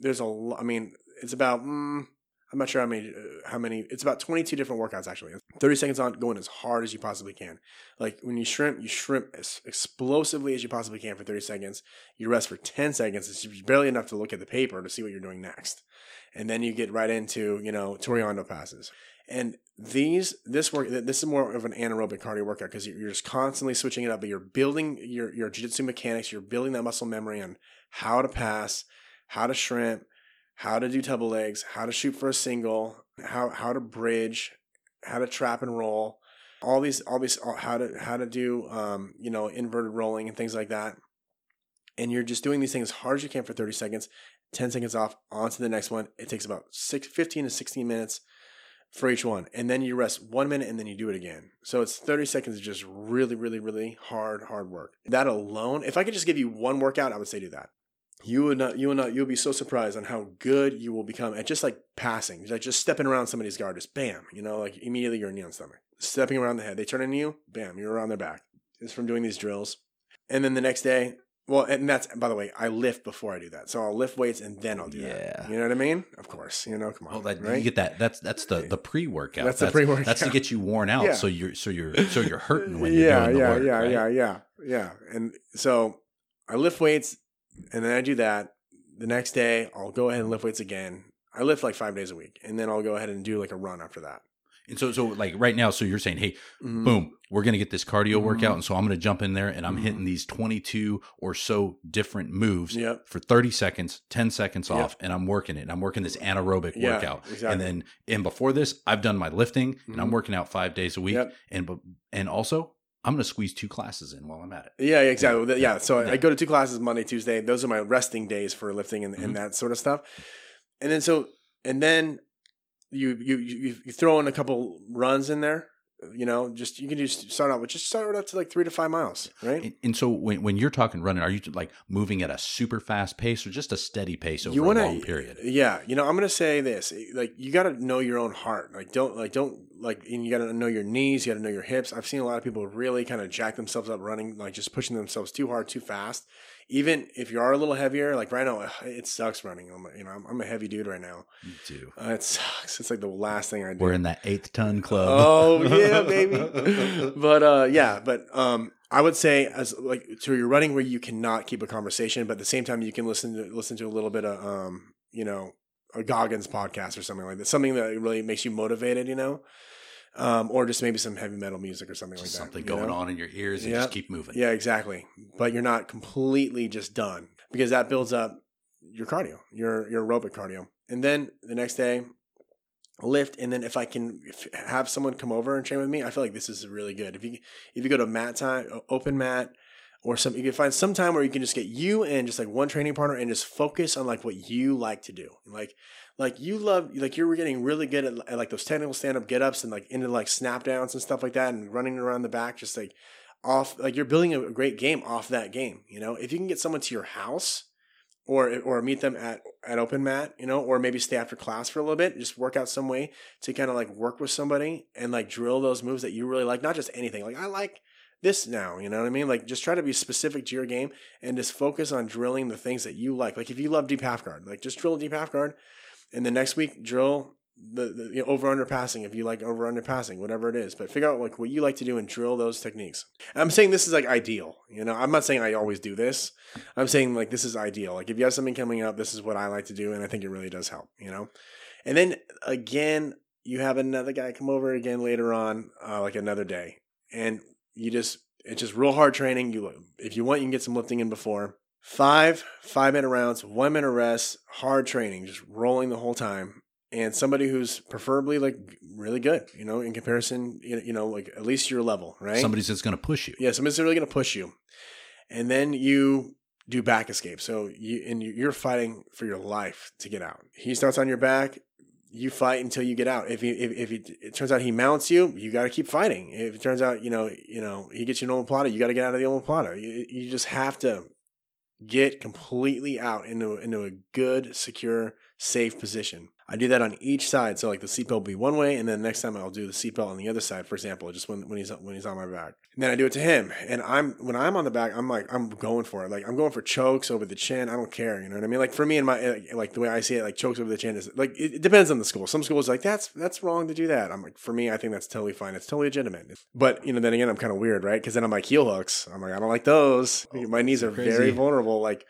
there's a. lo- I mean, it's about. Mm, I'm not sure how many. Uh, how many? It's about 22 different workouts actually. 30 seconds on, going as hard as you possibly can. Like when you shrimp, you shrimp as explosively as you possibly can for 30 seconds. You rest for 10 seconds. It's barely enough to look at the paper to see what you're doing next, and then you get right into you know toreando passes. And these, this work, this is more of an anaerobic cardio workout because you're just constantly switching it up, but you're building your, your jiu-jitsu mechanics. You're building that muscle memory on how to pass, how to shrimp, how to do double legs, how to shoot for a single, how, how to bridge, how to trap and roll, all these, all these, all- how to, how to do, um, you know, inverted rolling and things like that. And you're just doing these things as hard as you can for 30 seconds, 10 seconds off, on to the next one. It takes about six, 15 to 16 minutes for each one. And then you rest one minute and then you do it again. So it's 30 seconds of just really, really, really hard, hard work. That alone, if I could just give you one workout, I would say do that. You would not, you will not, you'll be so surprised on how good you will become at just like passing, like just stepping around somebody's guard, just bam, you know, like immediately you're knee on stomach. Stepping around the head. They turn into you, bam, you're around their back. It's from doing these drills. And then the next day, well, and that's by the way, I lift before I do that. So I'll lift weights and then I'll do Yeah. that. You know what I mean? Of course. You know, come on. Well, that right? you get that. That's that's the the pre workout. That's the pre-workout. That's to get you worn out. Yeah. So you're so you're so you're hurting when you're yeah, doing the yeah, work. yeah, right? yeah, yeah, yeah. And so I lift weights and then I do that. The next day I'll go ahead and lift weights again. I lift like five days a week, and then I'll go ahead and do like a run after that. And so so like right now, so you're saying, hey, Mhm. boom, we're gonna get this cardio Mhm. workout, and so I'm gonna jump in there and I'm Mhm. hitting these 22 or so different moves Yep. for 30 seconds, 10 seconds Yep. off, and I'm working it. And I'm working this anaerobic Yeah, workout, exactly. and then and before this, I've done my lifting, and I'm Mhm. working out five days a week, Yep. and and also I'm gonna squeeze two classes in while I'm at it. Yeah, exactly. Yeah, Yeah, So yeah. I go to two classes Monday, Tuesday. Those are my resting days for lifting and, and that sort of stuff. And then so and then you you you, you throw in a couple runs in there. You know, just you can just start out with just start out to like three to five miles, right? And, and so when, when you're talking running, are you like moving at a super fast pace or just a steady pace over you a long period? yeah you know i'm gonna say this eh, like you gotta know your own heart like don't like don't like and you gotta know your knees you gotta know your hips i've seen a lot of people really kind of jack themselves up running like just pushing themselves too hard too fast even if you are a little heavier like right now it sucks running i'm a, you know i'm, I'm a heavy dude right now You do. uh, it sucks it's like the last thing i do We're in that eighth ton club. Oh yeah, baby. but uh, yeah, but um, I would say as like so you're running where you cannot keep a conversation, but at the same time you can listen to listen to a little bit of um, you know, a Goggins podcast or something like that, something that really makes you motivated, you know, um, or just maybe some heavy metal music or something Just like that. something going know? on in your ears and Yeah. just keep moving. Yeah, exactly. But you're not completely just done because that builds up your cardio, your your aerobic cardio, and then the next day lift and then if i can if, have someone come over and train with me i feel like this is really good if you if you go to mat time open mat or some you can find some time where you can just get you and just like one training partner and just focus on like what you like to do like like you love like you're getting really good at, at like those technical stand-up get-ups and like into like snap downs and stuff like that and running around the back just like off like you're building a great game off that game you know if you can get someone to your house or or meet them at at open mat you know or maybe stay after class for a little bit just work out some way to kind of like work with somebody and like drill those moves that you really like not just anything like i like this now. You know what I mean? Like just try to be specific to your game and just focus on drilling the things that you like. Like if you love deep half guard, like just drill deep half guard, and the next week drill the, the you know, over under passing if you like over under passing, whatever it is. But figure out like what you like to do and drill those techniques. I'm saying this is like ideal. You know, I'm not saying I always do this. I'm saying like this is ideal. Like if you have something coming up, this is what I like to do, and I think it really does help. You know, and then again. You have another guy come over again later on, uh, like another day, and you just it's just real hard training. You if you want, you can get some lifting in before. Five five minute rounds, one minute rest, hard training, just rolling the whole time. And somebody who's preferably like really good, you know, in comparison, you know, like at least your level, right? Somebody's that's going to push you. Yeah, somebody's really going to push you. And then you do back escape. So you and you're fighting for your life to get out. He starts on your back, you fight until you get out. If he, if, if he, it turns out he mounts you, you got to keep fighting. If it turns out, you know, you know, he gets you an omoplata, you got to get out of the omoplata. You, you just have to get completely out into, into a good, secure, safe position. I do that on each side. So like the seatbelt will be one way, and then next time I'll do the seatbelt on the other side, for example, just when, when he's when he's on my back. And then I do it to him. And I'm when I'm on the back, I'm like I'm going for it. Like I'm going for chokes over the chin. I don't care. You know what I mean? Like for me and my eh, like the way I see it, like chokes over the chin is like it, it depends on the school. Some schools like that's that's wrong to do that. I'm like for me, I think that's totally fine. It's totally legitimate. But you know, then again, I'm kind of weird, right? Because then I'm like heel hooks. I'm like I don't like those. Oh, my knees are crazy. very vulnerable. Like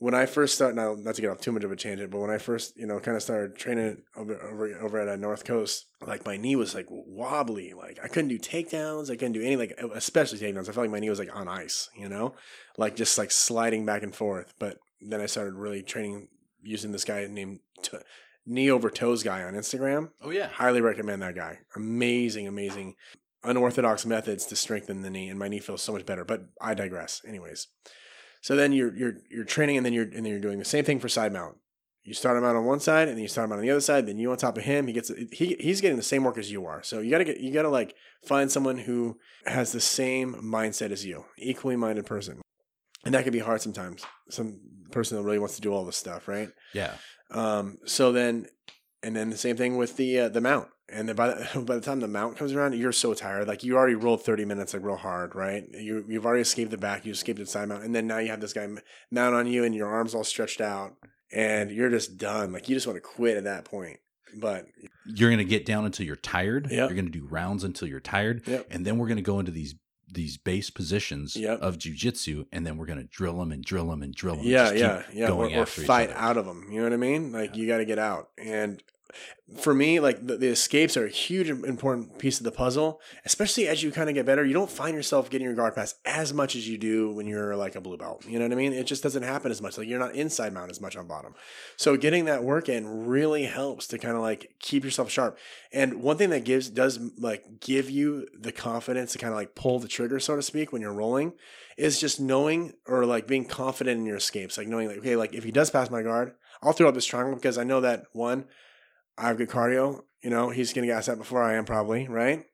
when I first started, now not to get off too much of a tangent, but when I first, you know, kind of started training over over, over at a North Coast, like my knee was like wobbly, like I couldn't do takedowns, I couldn't do any like, especially takedowns. I felt like my knee was like on ice, you know, like just like sliding back and forth. But then I started really training using this guy named T- Knee Over Toes guy on Instagram. Oh yeah, highly recommend that guy. Amazing, amazing, unorthodox methods to strengthen the knee, and my knee feels so much better. But I digress. Anyways. So then you're you're you're training and then you're and then you're doing the same thing for side mount. You start him out on one side and then you start him out on the other side. Then you on top of him. He gets he he's getting the same work as you are. So you gotta get you gotta like find someone who has the same mindset as you, equally minded person, and that can be hard sometimes. Some person that really wants to do all this stuff, right? Yeah. Um. So then, and then the same thing with the uh, the mount. And then by the, by the time the mount comes around, you're so tired. Like you already rolled 30 minutes like real hard, right? You, you've already escaped the back, you escaped the side mount. And then now you have this guy mount on you and your arms all stretched out and you're just done. Like you just want to quit at that point. But you're going to get down until you're tired. Yep. You're going to do rounds until you're tired. Yep. And then we're going to go into these these base positions yep. of jujitsu, and then we're going to drill them and drill them and drill them. Yeah, yeah, yeah. Or, or fight out of them. You know what I mean? Like yeah. you got to get out. And for me, like the, the, escapes are a huge important piece of the puzzle, especially as you kind of get better. You don't find yourself getting your guard pass as much as you do when you're like a blue belt. You know what I mean? It just doesn't happen as much. Like you're not inside mount as much on bottom. So getting that work in really helps to kind of like keep yourself sharp. And one thing that gives, does like give you the confidence to kind of like pull the trigger, so to speak, when you're rolling is just knowing or like being confident in your escapes. Like knowing like, okay, like if he does pass my guard, I'll throw up this triangle because I know that one, I have good cardio. You know, he's going to gas out before I am probably, right?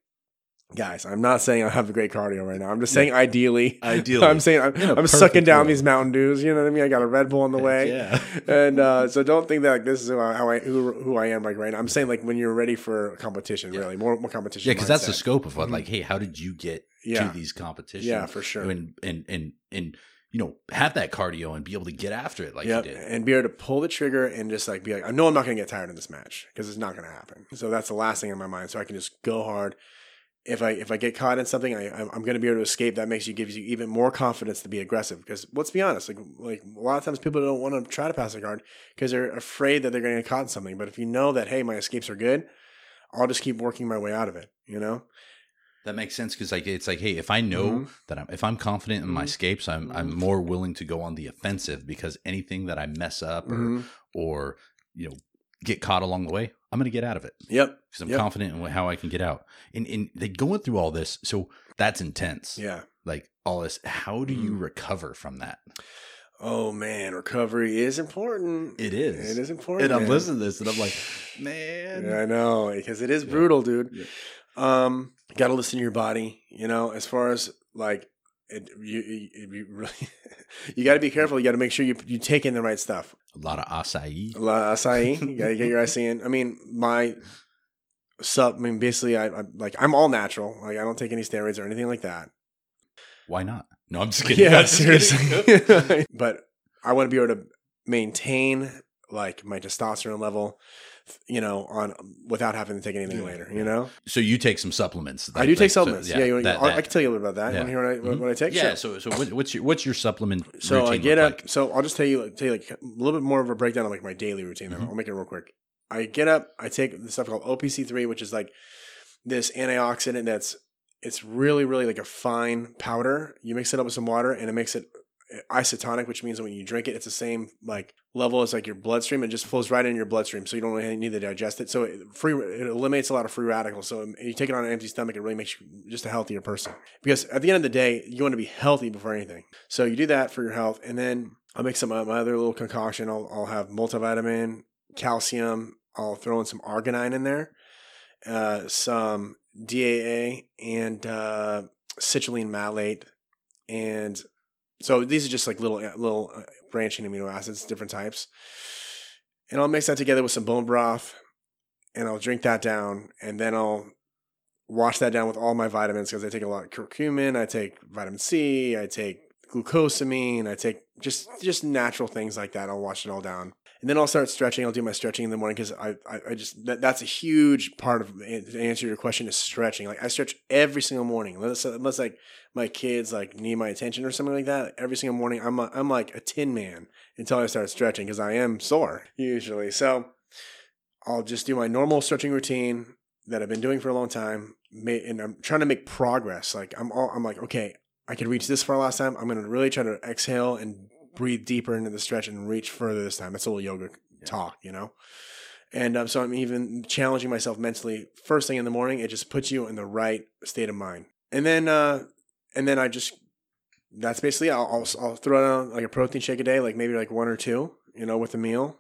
Guys, I'm not saying I have a great cardio right now. I'm just saying ideally. Ideally. I'm saying I'm, I'm sucking down these Mountain Dews. You know what I mean? I got a Red Bull on the way. Yeah. and uh, so don't think that like, this is how I who, who I am like right now. I'm saying like when you're ready for competition, yeah. really more more competition. Yeah, because that's the scope of what. Like, hey, how did you get yeah. to these competitions? Yeah, for sure. And and and and you know, have that cardio and be able to get after it like yep. you did. And be able to pull the trigger and just like be like, I know I'm not going to get tired in this match because it's not going to happen. So that's the last thing in my mind. So I can just go hard. If I if I get caught in something, I, I'm going to be able to escape. That makes you gives you even more confidence to be aggressive. Because let's be honest, like like a lot of times people don't want to try to pass a guard because they're afraid that they're going to get caught in something. But if you know that hey, my escapes are good, I'll just keep working my way out of it. You know. That makes sense because like it's like, hey, if I know mm-hmm. that I'm if I'm confident in my mm-hmm. escapes, I'm I'm mm-hmm. more willing to go on the offensive because anything that I mess up or mm-hmm. or you know get caught along the way, I'm going to get out of it. Yep, because I'm yep. confident in how I can get out. And and they going through all this, so that's intense. Yeah, like all this. How do you Mhm. recover from that? Oh man, recovery is important. It is. It is important. And I'm man. listening to this and I'm like, man. Yeah, I know because it is Yeah. brutal, dude. Yeah. Um, got to listen to your body. You know, as far as like it, you, you, you really, you got to be careful. You got to make sure you you take in the right stuff. A lot of acai. A lot of acai. you got to get your acai in. I mean, my sub. I mean, basically, I, I like I'm all natural. Like I don't take any steroids or anything like that. Why not? No, I'm just kidding. Yeah, I'm seriously. but I want to be able to maintain like my testosterone level, you know, on without having to take anything Yeah. later. You know, so you take some supplements. I do like- take so- supplements. yeah, you, that- I, can tell you a little bit about that. Yeah. You want to hear what I, Mhm. what I take? Yeah. Sure. So, so what's your what's your supplement? So I get up. Like? So I'll just tell you, tell you like a little bit more of a breakdown of like my daily routine. Mhm. I'll make it real quick. I get up. I take this stuff called OPC3, which is like this antioxidant that's it's really really like a fine powder. You mix it up with some water, and it makes it isotonic, which means that when you drink it, it's the same like level as like your bloodstream. It just flows right in your bloodstream, so you don't really need to digest it. So it free it eliminates a lot of free radicals. So you take it on an empty stomach, it really makes you just a healthier person. Because at the end of the day, you want to be healthy before anything. So you do that for your health, and then I'll make some of my other little concoction. I'll, I'll have multivitamin, calcium. I'll throw in some arginine in there, uh, some DAA, and uh, citrulline malate, and so these are just like little little uh, branching amino acids, different types. And I'll mix that together with some bone broth, and I'll drink that down, and then I'll wash that down with all my vitamins because I take a lot of curcumin, I take vitamin C, I take glucosamine, I take just just natural things like that. I'll wash it all down. And then I'll start stretching. I'll do my stretching in the morning because I, I, I just that, that's a huge part of to answer your question is stretching. Like I stretch every single morning, unless unless like my kids like need my attention or something like that. Every single morning, I'm a, I'm like a tin man until I start stretching because I am sore usually. So I'll just do my normal stretching routine that I've been doing for a long time, and I'm trying to make progress. Like I'm all, I'm like okay, I could reach this far last time. I'm gonna really try to exhale and breathe deeper into the stretch and reach further this time. That's a little yoga talk, you know. And um, so I'm even challenging myself mentally. First thing in the morning, it just puts you in the right state of mind. And then, uh, and then I just that's basically. I'll, I'll I'll throw down like a protein shake a day, like maybe like one or two, you know, with a meal.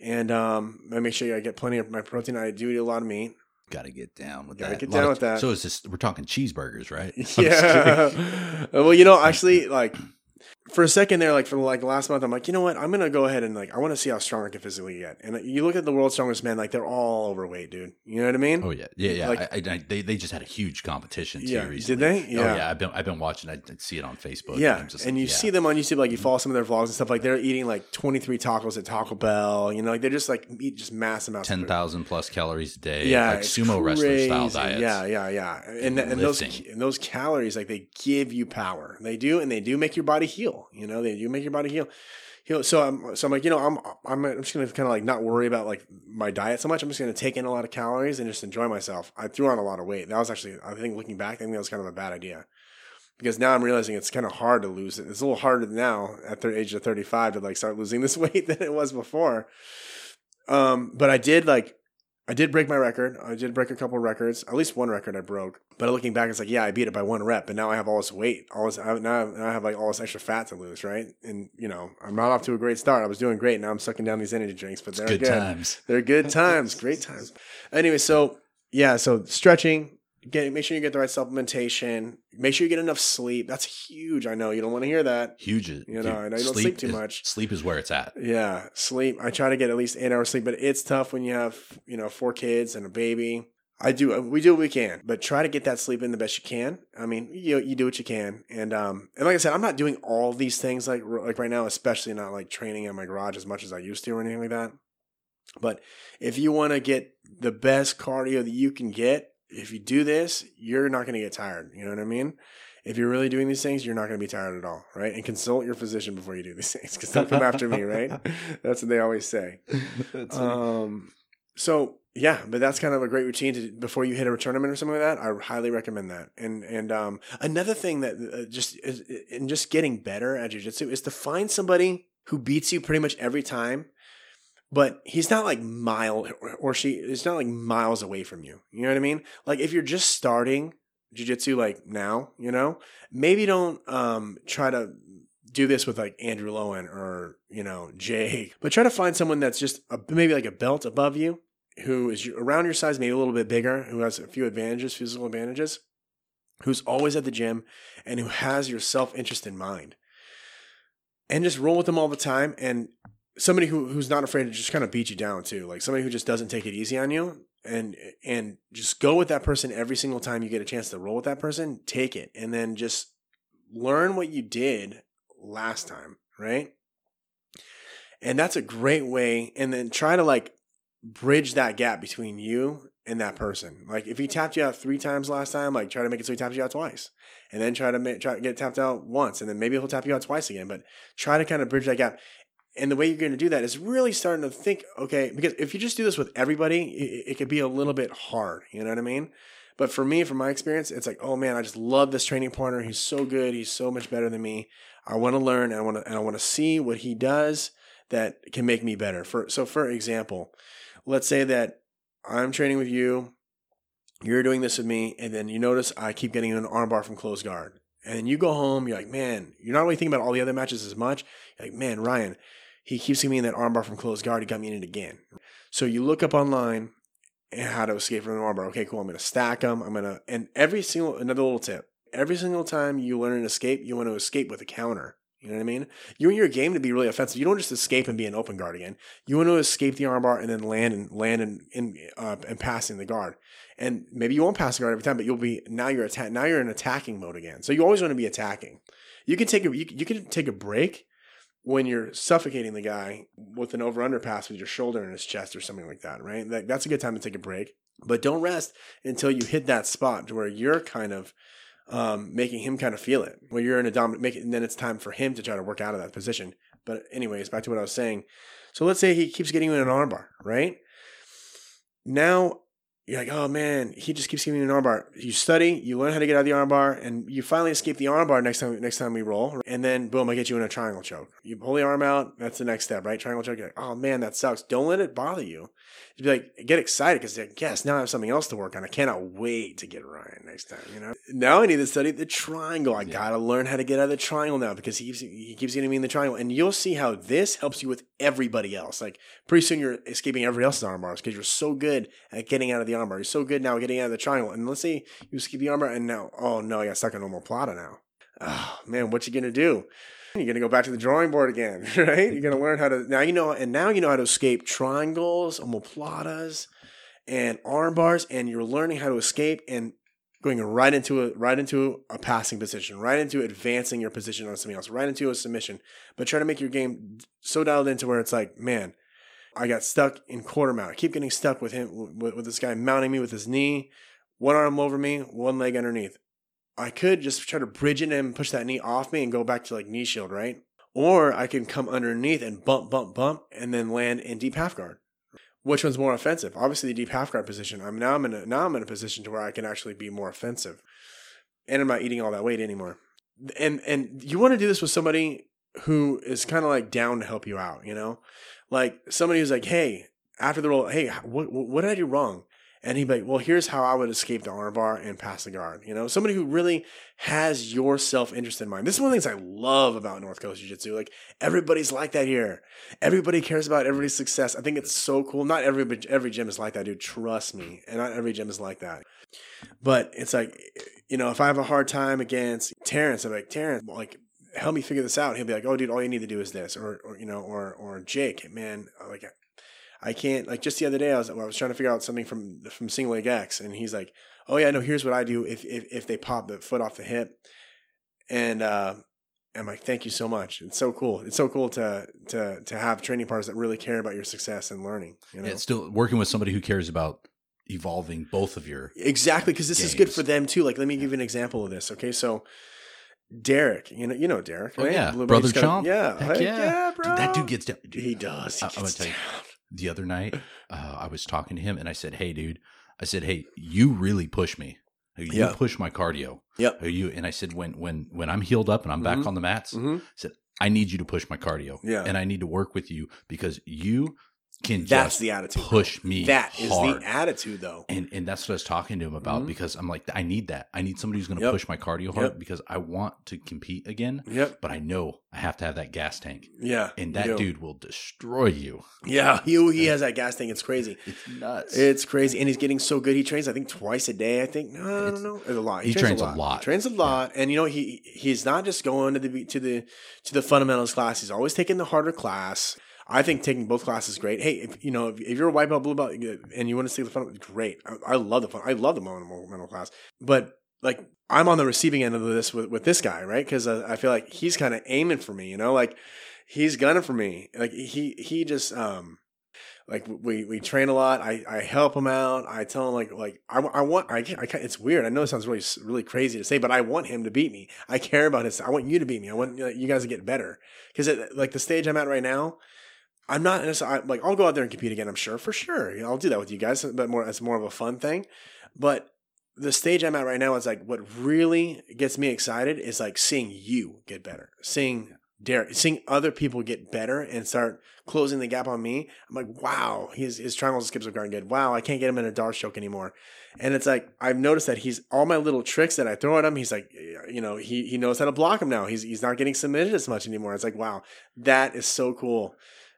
And um, I make sure I get plenty of my protein. I do eat a lot of meat. Got to get down with Gotta that. get down of- with that. So it's just We're talking cheeseburgers, right? I'm Yeah. well, you know, actually, like for a second there, like for like last month, I'm like, you know what? I'm gonna go ahead and like I want to see how strong I can physically get. And you look at the world's strongest men, like they're all overweight, dude. You know what I mean? Oh yeah, yeah, yeah. Like- I, I, they they just had a huge competition too yeah. recently. Did they? Oh yeah, I've been I've been watching. I see it on Facebook. Yeah, and like, you yeah. see them on YouTube, like you follow some of their vlogs and stuff. Like they're eating like 23 tacos at Taco Bell. You know, like they're just like eat just mass amounts. of ten thousand plus calories a day. Yeah, like sumo wrestler style diets. Yeah, yeah, yeah. And And and those and those calories, like they give you power. They do, and they do make your body heal. You know, do make your body heal. Heal. So I'm so I'm like, you know, I'm I'm I'm just gonna kind of like not worry about like my diet so much. I'm just gonna take in a lot of calories and just enjoy myself. I threw on a lot of weight. That was actually, I think, looking back, I think that was kind of a bad idea. Because now I'm realizing it's kind of hard to lose it. It's a little harder now at the age of 35 to like start losing this weight than it was before. Um, but I did like I did break my record. I did break a couple of records. At least one record I broke. But looking back, it's like, yeah, I beat it by one rep, but now I have all this weight. All this, I, now, now I have like all this extra fat to lose, right? And you know, I'm not off to a great start. I was doing great. Now I'm sucking down these energy drinks, but they're Good good. times. They're good times, great times. Anyway, so yeah, so stretching, get make sure you get the right supplementation. Make sure you get enough sleep. That's huge. I know you don't want to hear that. Huge. You know, I know you don't sleep too is, much. Sleep is where it's at. Yeah, sleep. I try to get at least eight hours sleep, but it's tough when you have you know four kids and a baby. I do. We do what we can, but try to get that sleep in the best you can. I mean, you you do what you can, and um, and like I said, I'm not doing all these things like like right now, especially not like training in my garage as much as I used to or anything like that. But if you want to get the best cardio that you can get, if you do this, you're not going to get tired. You know what I mean? If you're really doing these things, you're not going to be tired at all, right? And consult your physician before you do these things because they'll come after me, right? That's what they always say. Um, so yeah, but that's kind of a great routine to before you hit a tournament or something like that. I highly recommend that. And and um, another thing that uh, just is in just getting better at jujitsu is to find somebody who beats you pretty much every time, but he's not like mile or, she is not like miles away from you. You know what I mean? Like if you're just starting, jujitsu like now, you know, maybe don't um, try to do this with like Andrew Lowen or, you know, Jake, but try to find someone that's just a, maybe like a belt above you who is around your size, maybe a little bit bigger, who has a few advantages, physical advantages, who's always at the gym and who has your self interest in mind. And just roll with them all the time. And somebody who, who's not afraid to just kind of beat you down too, like somebody who just doesn't take it easy on you and and just go with that person every single time you get a chance to roll with that person, take it and then just learn what you did last time, right? And that's a great way and then try to like bridge that gap between you and that person. Like if he tapped you out three times last time, like try to make it so he taps you out twice, and then try to make, try to get tapped out once, and then maybe he'll tap you out twice again. But try to kind of bridge that gap. And the way you're going to do that is really starting to think, okay, because if you just do this with everybody, it, it could be a little bit hard. You know what I mean? But for me, from my experience, it's like, oh man, I just love this training partner. He's so good. He's so much better than me. I want to learn. And I want to, and I want to see what he does that can make me better. For so, for example, let's say that I'm training with you, you're doing this with me, and then you notice I keep getting an armbar from close guard. And you go home, you're like, man, you're not really thinking about all the other matches as much. You're like, man, Ryan, he keeps giving me that armbar from closed guard. He got me in it again. So you look up online how to escape from an armbar. Okay, cool. I'm going to stack them. I'm going to, and every single, another little tip. Every single time you learn an escape, you want to escape with a counter. You know what I mean? You want your game to be really offensive. You don't just escape and be an open guard again. You want to escape the armbar and then land and land and in, uh, and passing the guard. And maybe you won't pass the guard every time, but you'll be now you're attack now you're in attacking mode again. So you always want to be attacking. You can take a you, you can take a break when you're suffocating the guy with an over under pass with your shoulder in his chest or something like that, right? That, that's a good time to take a break. But don't rest until you hit that spot to where you're kind of um, making him kind of feel it. When you're in a dominant, make it, and then it's time for him to try to work out of that position. But anyways, back to what I was saying. So let's say he keeps getting you in an armbar, right? Now you're like, oh man, he just keeps giving me an armbar. You study, you learn how to get out of the armbar, and you finally escape the armbar next time. Next time we roll, and then boom, I get you in a triangle choke. You pull the arm out. That's the next step, right? Triangle choke. You're like, oh man, that sucks. Don't let it bother you. You'd be like, get excited because like, yes, now I have something else to work on. I cannot wait to get Ryan next time. You know, now I need to study the triangle. I yeah. gotta learn how to get out of the triangle now because he keeps he keeps getting me in the triangle, and you'll see how this helps you with everybody else. Like pretty soon you're escaping everybody else's armbars because you're so good at getting out of the armbar. You're so good now getting out of the triangle. And let's say you skip the armbar and now, oh no, I got stuck in omoplata now. Oh man, what you gonna do? You're gonna go back to the drawing board again, right? You're gonna learn how to now you know and now you know how to escape triangles, omoplatas, and arm bars, and you're learning how to escape and going right into a right into a passing position, right into advancing your position on something else, right into a submission. But try to make your game so dialed into where it's like, man, I got stuck in quarter mount. I keep getting stuck with him with, with this guy mounting me with his knee, one arm over me, one leg underneath. I could just try to bridge it and push that knee off me and go back to like knee shield, right? Or I can come underneath and bump, bump, bump, and then land in deep half guard. Which one's more offensive? Obviously, the deep half guard position. I'm now I'm in a, now I'm in a position to where I can actually be more offensive, and I'm not eating all that weight anymore. And and you want to do this with somebody who is kind of like down to help you out, you know, like somebody who's like, hey, after the roll, hey, what what did I do wrong? And he'd be like, well, here's how I would escape the armbar and pass the guard. You know, somebody who really has your self interest in mind. This is one of the things I love about North Coast Jiu Jitsu. Like, everybody's like that here. Everybody cares about everybody's success. I think it's so cool. Not every, every gym is like that, dude. Trust me. And not every gym is like that. But it's like, you know, if I have a hard time against Terrence, I'm like, Terrence, like, help me figure this out. He'll be like, oh, dude, all you need to do is this. Or, or you know, or, or Jake, man, like, I can't like just the other day I was I was trying to figure out something from from single leg X and he's like, "Oh yeah, no, here's what I do if if if they pop the foot off the hip." And uh I'm like, "Thank you so much. It's so cool. It's so cool to to to have training partners that really care about your success and learning, you know. Yeah, it's still working with somebody who cares about evolving both of your Exactly, because this games. is good for them too. Like let me give you an example of this, okay? So Derek, you know, you know Derek, right? Oh, yeah, brother Chomp. Yeah, Heck yeah, yeah bro. Dude, that dude gets down. Dude, he does. He I, am gonna tell you, the other night, uh, I was talking to him and I said, "Hey, dude," I said, "Hey, you really push me. You yeah. push my cardio. Yep. You and I said when when when I'm healed up and I'm mm-hmm. back on the mats, mm-hmm. I said I need you to push my cardio. Yeah. And I need to work with you because you can That's just the attitude. push me That is hard. the attitude, though. and and that's what I was talking to him about Mhm. because I'm like, I need that. I need somebody who's going to Yep. push my cardio hard Yep. because I want to compete again. Yep. But I know I have to have that gas tank, Yeah. and that dude will destroy you. Yeah, he he has that gas tank. It's crazy. It's nuts. It's crazy, and he's getting so good. He trains, I think, twice a day. I think. No, I don't know. It's a lot. he trains a lot. He trains a lot, and you know, he he's not just going to the to the to the fundamentals class. He's always taking the harder class. I think taking both classes is great. Hey, if, you know, if, if you're a white belt, blue belt, and you want to take the fun, great. I, I love the fun. I love the fundamental class, but like I'm on the receiving end of this with, with this guy, right? Because uh, I feel like he's kind of aiming for me. You know, like he's gunning for me. Like he he just um like we we train a lot. I I help him out. I tell him like like I, I want I, I it's weird. I know it sounds really really crazy to say, but I want him to beat me. I care about his. I want you to beat me. I want you guys to get better because like the stage I'm at right now. I'm not necessarily like I'll go out there and compete again. I'm sure for sure. I'll do that with you guys, but more it's more of a fun thing. But the stage I'm at right now is like what really gets me excited is like seeing you get better, seeing Derek, seeing other people get better and start closing the gap on me. I'm like, wow, his his triangles and skips are going good. Wow, I can't get him in a darce choke anymore. And it's like I've noticed that he's all my little tricks that I throw at him. He's like, you know, he he knows how to block him now. He's he's not getting submitted as much anymore. It's like, wow, that is so cool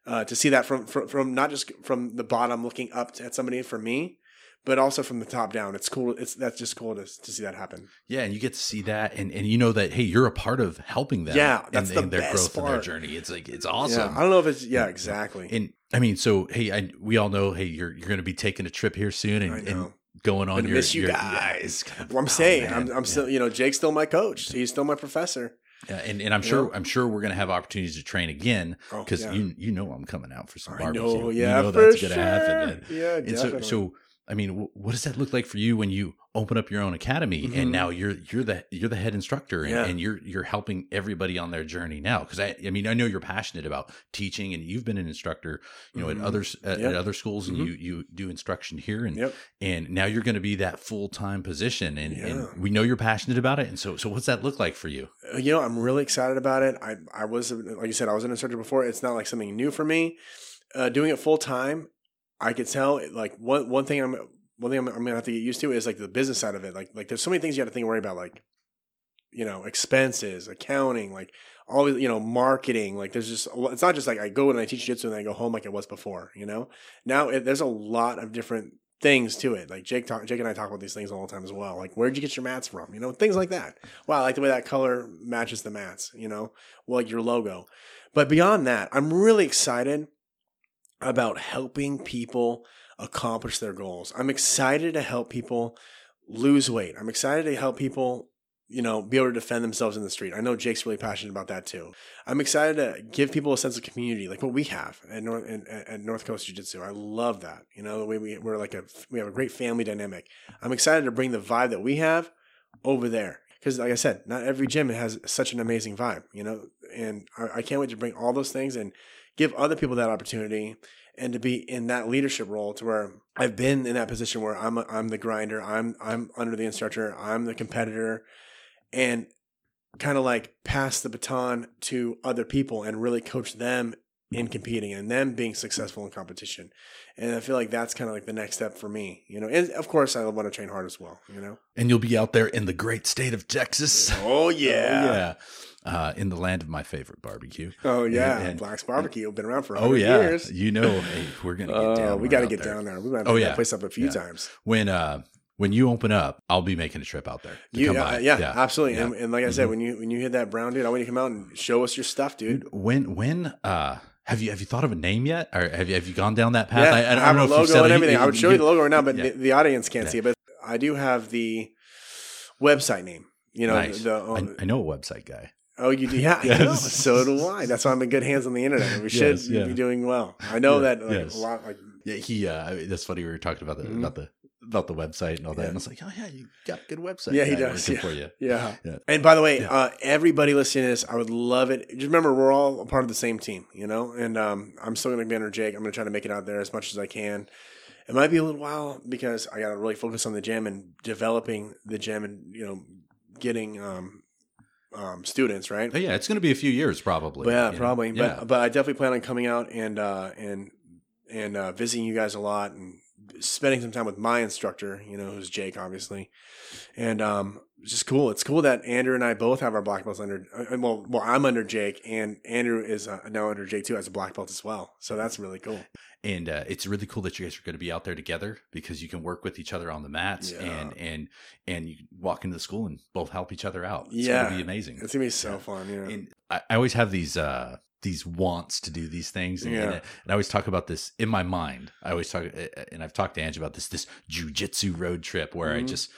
uh, to see that from, from from not just from the bottom looking up at somebody for me, but also from the top down. It's cool. It's that's just cool to, to see that happen. Yeah, and you get to see that, and, and you know that hey, you're a part of helping them. Yeah, that's in, the in their best growth and their journey. It's like it's Yeah, awesome. I don't know if it's yeah exactly. And I mean, so hey, I, we all know hey, you're you're going to be taking a trip here soon, and, and going on your miss you your- guys. yeah, Well, I'm oh, saying man, I'm, I'm yeah. still you know Jake's still my coach. He's still my professor. Yeah, and and I'm You sure know? I'm sure we're going to have opportunities to train again Oh, because yeah. you you know I'm coming out for some I barbecue. know, You yeah, know for that's sure. gonna happen. And, Yeah, and so definitely. so I mean, wh- what does that look like for you when you open up your own academy Mhm. and now you're you're the you're the head instructor and, Yeah. and you're you're helping everybody on their journey now? Because I I mean I know you're passionate about teaching and you've been an instructor, you know, Mhm. at others at, Yep. at other schools and Mhm. you you do instruction here and Yep. and now you're going to be that full time position and, Yeah. and we know you're passionate about it and so so what's that look like for you? Uh, You know, I'm really excited about it. I I was like you said, I was an instructor before. It's not like something new for me. Uh, doing it full time, I could tell. Like one one thing I'm one thing I'm, I'm gonna have to get used to is like the business side of it. Like like there's so many things you have to think and worry about. Like you know expenses, accounting, like all you know marketing. Like there's just it's not just like I go and I teach jiu-jitsu and then I go home like it was before. You know now it, there's a lot of different things to it. Like Jake talk, Jake and I talk about these things all the time as well. Like where'd you get your mats from? You know things like that. Wow, I like the way that color matches the mats. You know, well, like your logo. But beyond that, I'm really excited about helping people accomplish their goals. I'm excited to help people lose weight. I'm excited to help people, you know, be able to defend themselves in the street. I know Jake's really passionate about that too. I'm excited to give people a sense of community, like what we have at North at, North Coast Jiu Jitsu. I love that. You know, the way we we're like a we have a great family dynamic. I'm excited to bring the vibe that we have over there. Because, like I said, not every gym has such an amazing vibe, you know, and I, I can't wait to bring all those things and give other people that opportunity and to be in that leadership role to where I've been in that position where I'm a, I'm the grinder, I'm I'm under the instructor, I'm the competitor, and kind of like pass the baton to other people and really coach them in competing and them being successful in competition. And I feel like that's kind of like the next step for me, you know. And of course, I want to train hard as well, you know. And you'll be out there in the great state of Texas. Oh Oh, yeah. Uh, in the land of my favorite barbecue. Oh yeah, And- and- Black's Barbecue been around for Oh yeah, years. you know, hey, we're gonna get Oh, down. we got to get there. down there. We might Oh, yeah. that place up a few Yeah. times. when uh when you open up. I'll be making a trip out there. to You, come yeah, by. yeah, absolutely. yeah. And, and like I said, Mhm. when you when you hit that brown dude, I want you to come out and show us your stuff, dude. Dude, when when uh have you have you thought of a name yet, or have you have you gone down that path? Yeah, I, I, I don't have know a if you've logo and it. everything. I would show you the logo right now, but yeah. the, the audience can't Yeah. see it. But I do have the website name. You know, Nice. the, oh, I, I know a website guy. oh, you do, yeah. I Yes. know. So do I. That's why I'm in good hands on the internet. We should Yes, be doing well. I know that like, yes. a lot. Like Yeah, he. uh That's funny. We were talking about the Mhm. about the about the website and all that, Yeah. and I was like, oh yeah, you got a good website. Yeah, he does, yeah. for you. Yeah. Yeah. And by the way, Yeah. uh, everybody listening to this, I would love it. Just remember, we're all a part of the same team, you know? And um, I'm still going to be under Jake. I'm going to try to make it out there as much as I can. It might be a little while because I got to really focus on the gym and developing the gym and, you know, getting um, um, students, right? But yeah, it's going to be a few years probably. But yeah, know? probably. Yeah. But but I definitely plan on coming out and uh, and and uh, visiting you guys a lot and spending some time with my instructor, you know, who's Jake, obviously. And um, it's just cool. It's cool that Andrew and I both have our black belts under. Uh, well, well, I'm under Jake, and Andrew is uh, now under Jake too as a black belt as well. So that's really cool. and uh, it's really cool that you guys are going to be out there together because you can work with each other on the mats Yeah. and and and you walk into the school and both help each other out. It's Yeah. going to be amazing. It's gonna be so fun. Yeah. And I, I always have these uh these wants to do these things, and, Yeah. and, I always talk about this in my mind. I always talk, uh, and I've talked to Angie about this this jujitsu road trip where I Mhm. just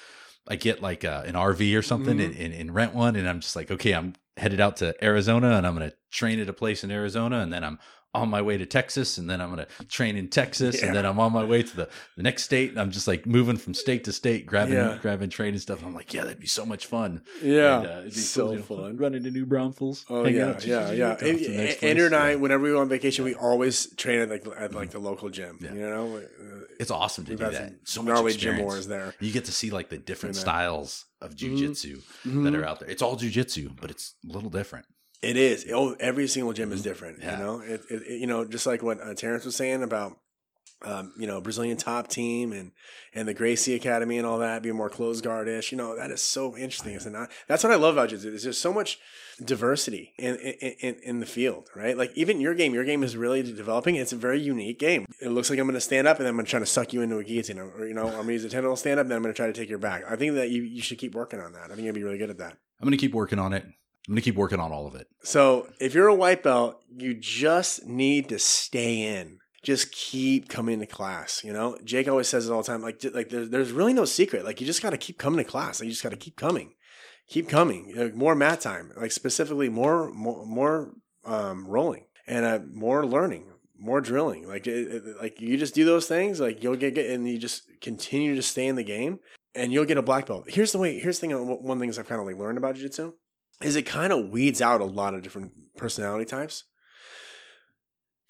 I get like uh, an RV or something Mhm. and, and, rent one, and I'm just like, okay, I'm headed out to Arizona, and I'm gonna train at a place in Arizona, and then I'm on my way to Texas, and then I'm gonna train in Texas, Yeah. and then I'm on my way to the, the next state, and I'm just like moving from state to state, grabbing Yeah. grabbing training stuff. I'm like, yeah, that'd be so much fun. yeah. And, uh, it'd be so cool, you know, fun. Run into New Braunfels. Oh yeah, out, yeah, yeah. And- Andrew and. I, whenever we go on vacation, we always train at like at like the local gym. You know, Uh, it's awesome to we've do that. So much gym experience. wars there. You get to see like the different styles of Mhm. jujitsu that are out there. It's all jujitsu, but it's a little different. It is. Oh, every single gym is different. Yeah. You know, it, it, it- you know, just like what uh, Terrence was saying about, um, you know, Brazilian top team and and the Gracie Academy and all that being more closed guardish. You know, that is so interesting. It's not. That's what I love about jiu-jitsu. There's just so much diversity in, in in the field, right? Like even your game, your game is really developing. It's a very unique game. It looks like I'm going to stand up and then I'm going to try to suck you into a guillotine, or you know, I'm going to use a tendril stand up, and then I'm going to try to take your back. I think that you you should keep working on that. I think you'll be really good at that. I'm going to keep working on it. I'm going to keep working on all of it. So if you're a white belt, you just need to stay in. Just keep coming to class. You know, Jake always says it all the time. Like, like there's, there's really no secret. Like, you just got to keep coming to class. Like, you just got to keep coming, keep coming. Like, more mat time. Like specifically, more, more, more um, rolling and uh, more learning, more drilling. Like, it, it- like you just do those things. Like, you'll get, get and you just continue to stay in the game, and you'll get a black belt. Here's the way. Here's the thing. uh, One thing is I've kind of like learned about jiu-jitsu is it kind of weeds out a lot of different personality types.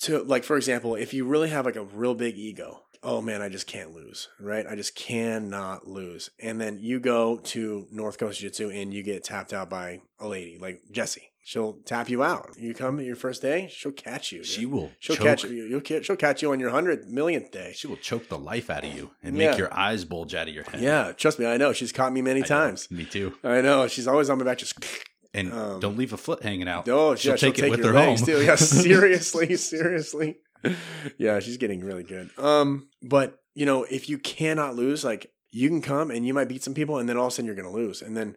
To like, for example, if you really have like a real big ego, oh man, I just can't lose, right? I just cannot lose. And then you go to North Coast Jiu Jitsu and you get tapped out by a lady like Jessie. She'll tap you out. You come your first day, she'll catch you. dude. She will She'll choke, catch you. You'll she'll catch you on your hundredth millionth day. She will choke the life out of you and Yeah. make your eyes bulge out of your head. Yeah, trust me, I know. She's caught me many I know. times. Me too. I know. She's always on my back, just And Um, don't leave a foot hanging out. Oh, she'll, yeah, take it with her home. Too. Yeah, seriously, seriously. Yeah, she's getting really good. Um, but you know, if you cannot lose, like you can come and you might beat some people, and then all of a sudden you're gonna lose, and then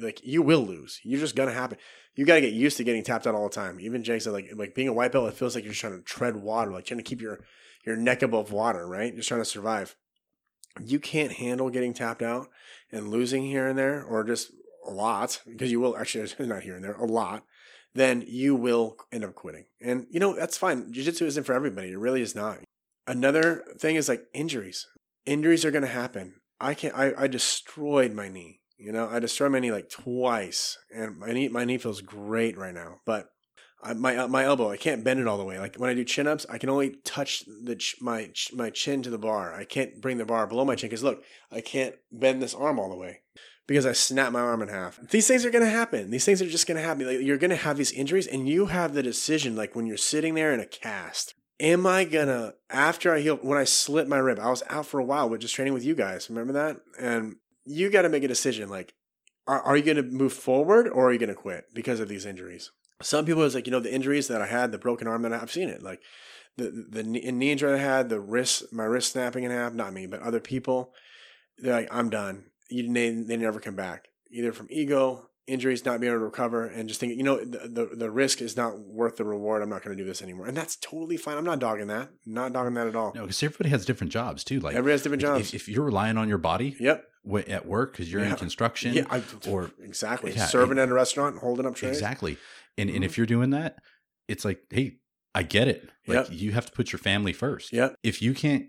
like you will lose. You're just gonna happen. You got to get used to getting tapped out all the time. Even Jake said, like, like being a white belt, it feels like you're trying to tread water, like trying to keep your your neck above water, right? Just trying to survive. You can't handle getting tapped out and losing here and there, or just a lot, because you will actually not here and there, a lot then you will end up quitting. And you know, that's fine. Jiu-jitsu isn't for everybody. It really is not. Another thing is like injuries. Injuries are going to happen. I can't I, I destroyed my knee. You know, I destroyed my knee like twice and my knee my knee feels great right now. But I, my uh, my elbow, I can't bend it all the way. Like when I do chin ups, I can only touch the ch- my ch- my chin to the bar. I can't bring the bar below my chin because look, I can't bend this arm all the way because I snapped my arm in half. These things are going to happen. These things are just going to happen. Like, you're going to have these injuries, and you have the decision. Like when you're sitting there in a cast, am I gonna after I heal? When I slit my rib, I was out for a while, but just training with you guys. Remember that? And you got to make a decision. Like, are, are you to move forward or are you to quit because of these injuries? Some people is like, you know, the injuries that I had, the broken arm that I, I've seen it, like the the knee injury I had, the wrist, my wrist snapping in half. Not me, but other people. They're like, I'm done. You, they, they never come back, either from ego, injuries, not being able to recover, and just thinking, you know, the, the, the risk is not worth the reward. I'm not going to do this anymore. And that's totally fine. I'm not dogging that. Not dogging that at all. No, because everybody has different jobs too. Like Everybody has different jobs. If, if you're relying on your body yep. at work because you're Yeah. in construction, Yeah. I, or exactly. yeah, Serving at a restaurant, holding up trays. exactly, and and Mhm. if you're doing that, it's like, hey, I get it. Like Yep. you have to put your family first. Yep. If you can't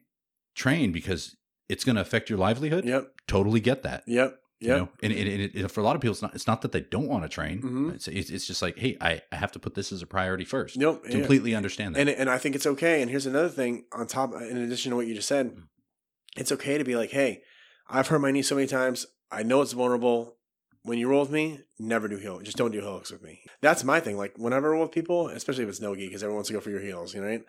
train because it's going to affect your livelihood, Yep. totally get that. Yep. You know, and, and, and it, for a lot of people, it's not. It's not that they don't want to train. Mhm. It's, it's just like, hey, I, I have to put this as a priority first. Nope. yeah. Completely understand that. And and I think it's okay. And here's another thing on top, in addition to what you just said, it's okay to be like, hey, I've hurt my knee so many times. I know it's vulnerable. when you roll with me, never do heel. Just don't do heel hooks with me. That's my thing. Like whenever I roll with people, especially if it's no gi, because everyone wants to go for your heels, you know. Right?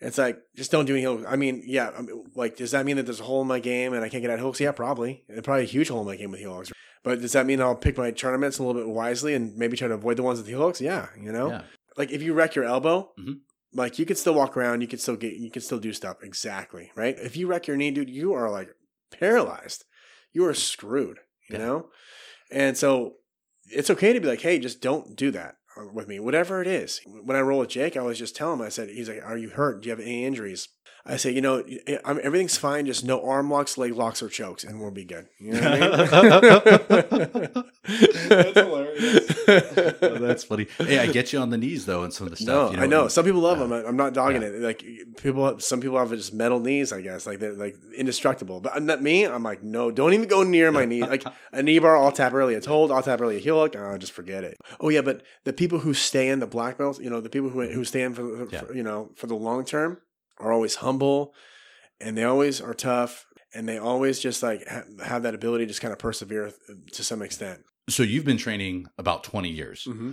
It's like just don't do any heel. I mean, yeah. I mean, like, does that mean that there's a hole in my game and I can't get out hooks? Yeah, probably. It's probably a huge hole in my game with heel hooks. But does that mean I'll pick my tournaments a little bit wisely and maybe try to avoid the ones with heel hooks? Yeah, you know. Yeah. Like if you wreck your elbow, Mhm. like you could still walk around, you could still get, you could still do stuff. Exactly, right? If you wreck your knee, dude, you are like paralyzed. You are screwed. You Yeah. know. And so it's okay to be like, hey, just don't do that with me, whatever it is. When I roll with Jake, I always just tell him, I said, he's like, are you hurt? Do you have any injuries? I say, you know, I'm, everything's fine. Just no arm locks, leg locks, or chokes, and we'll be good. You know what I mean? That's hilarious. Oh, that's funny. Hey, I get you on the knees though, and some of the stuff. No, you know, I know. and- Some people love uh, them. I'm not dogging yeah. it. Like people, some people have just metal knees. I guess like they're like indestructible. But not me. I'm like, no, don't even go near my knee. Like a knee bar, I'll tap early. It's hold, I'll tap early. A heel hook, oh, just forget it. Oh yeah, but the people who stay in the black belts, you know, the people who who stand for, Yeah. for you know for the long term are always humble, and they always are tough, and they always just like ha- have that ability to just kind of persevere to some extent. So you've been training about 20 years. Mm-hmm.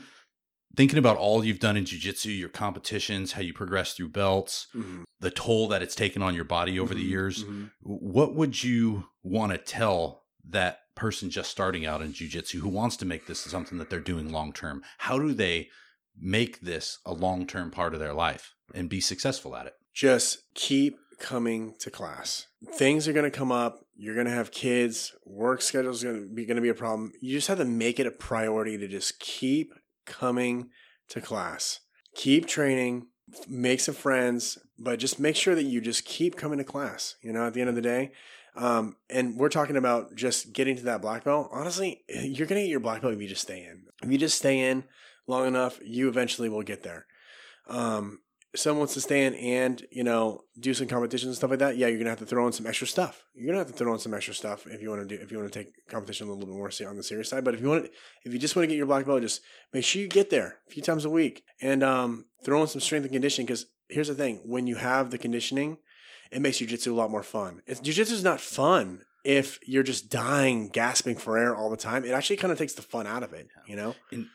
Thinking about all you've done in jiu-jitsu, your competitions, how you progress through belts, Mm-hmm. the toll that it's taken on your body over the years, Mhm. what would you want to tell that person just starting out in jiu-jitsu who wants to make this something that they're doing long term? How do they make this a long-term part of their life and be successful at it? Just keep coming to class. Things are going to come up. You're going to have kids. Work schedule is going to be going to be a problem. You just have to make it a priority to just keep coming to class. Keep training, make some friends, but just make sure that you just keep coming to class. You know, at the end of the day. Um, and we're talking about just getting to that black belt. Honestly, you're going to get your black belt if you just stay in. If you just stay in long enough, you eventually will get there. Um, someone wants to stay in and you know do some competitions and stuff like that, yeah, you're gonna have to throw in some extra stuff. You're gonna have to throw in some extra stuff if you want to do if you want to take competition a little bit more on the serious side. But if you want, if you just want to get your black belt, just make sure you get there a few times a week and um, throw in some strength and conditioning. Because here's the thing: when you have the conditioning, it makes jujitsu a lot more fun. It's, jujitsu is not fun if you're just dying, gasping for air all the time. It actually kind of takes the fun out of it. You know? and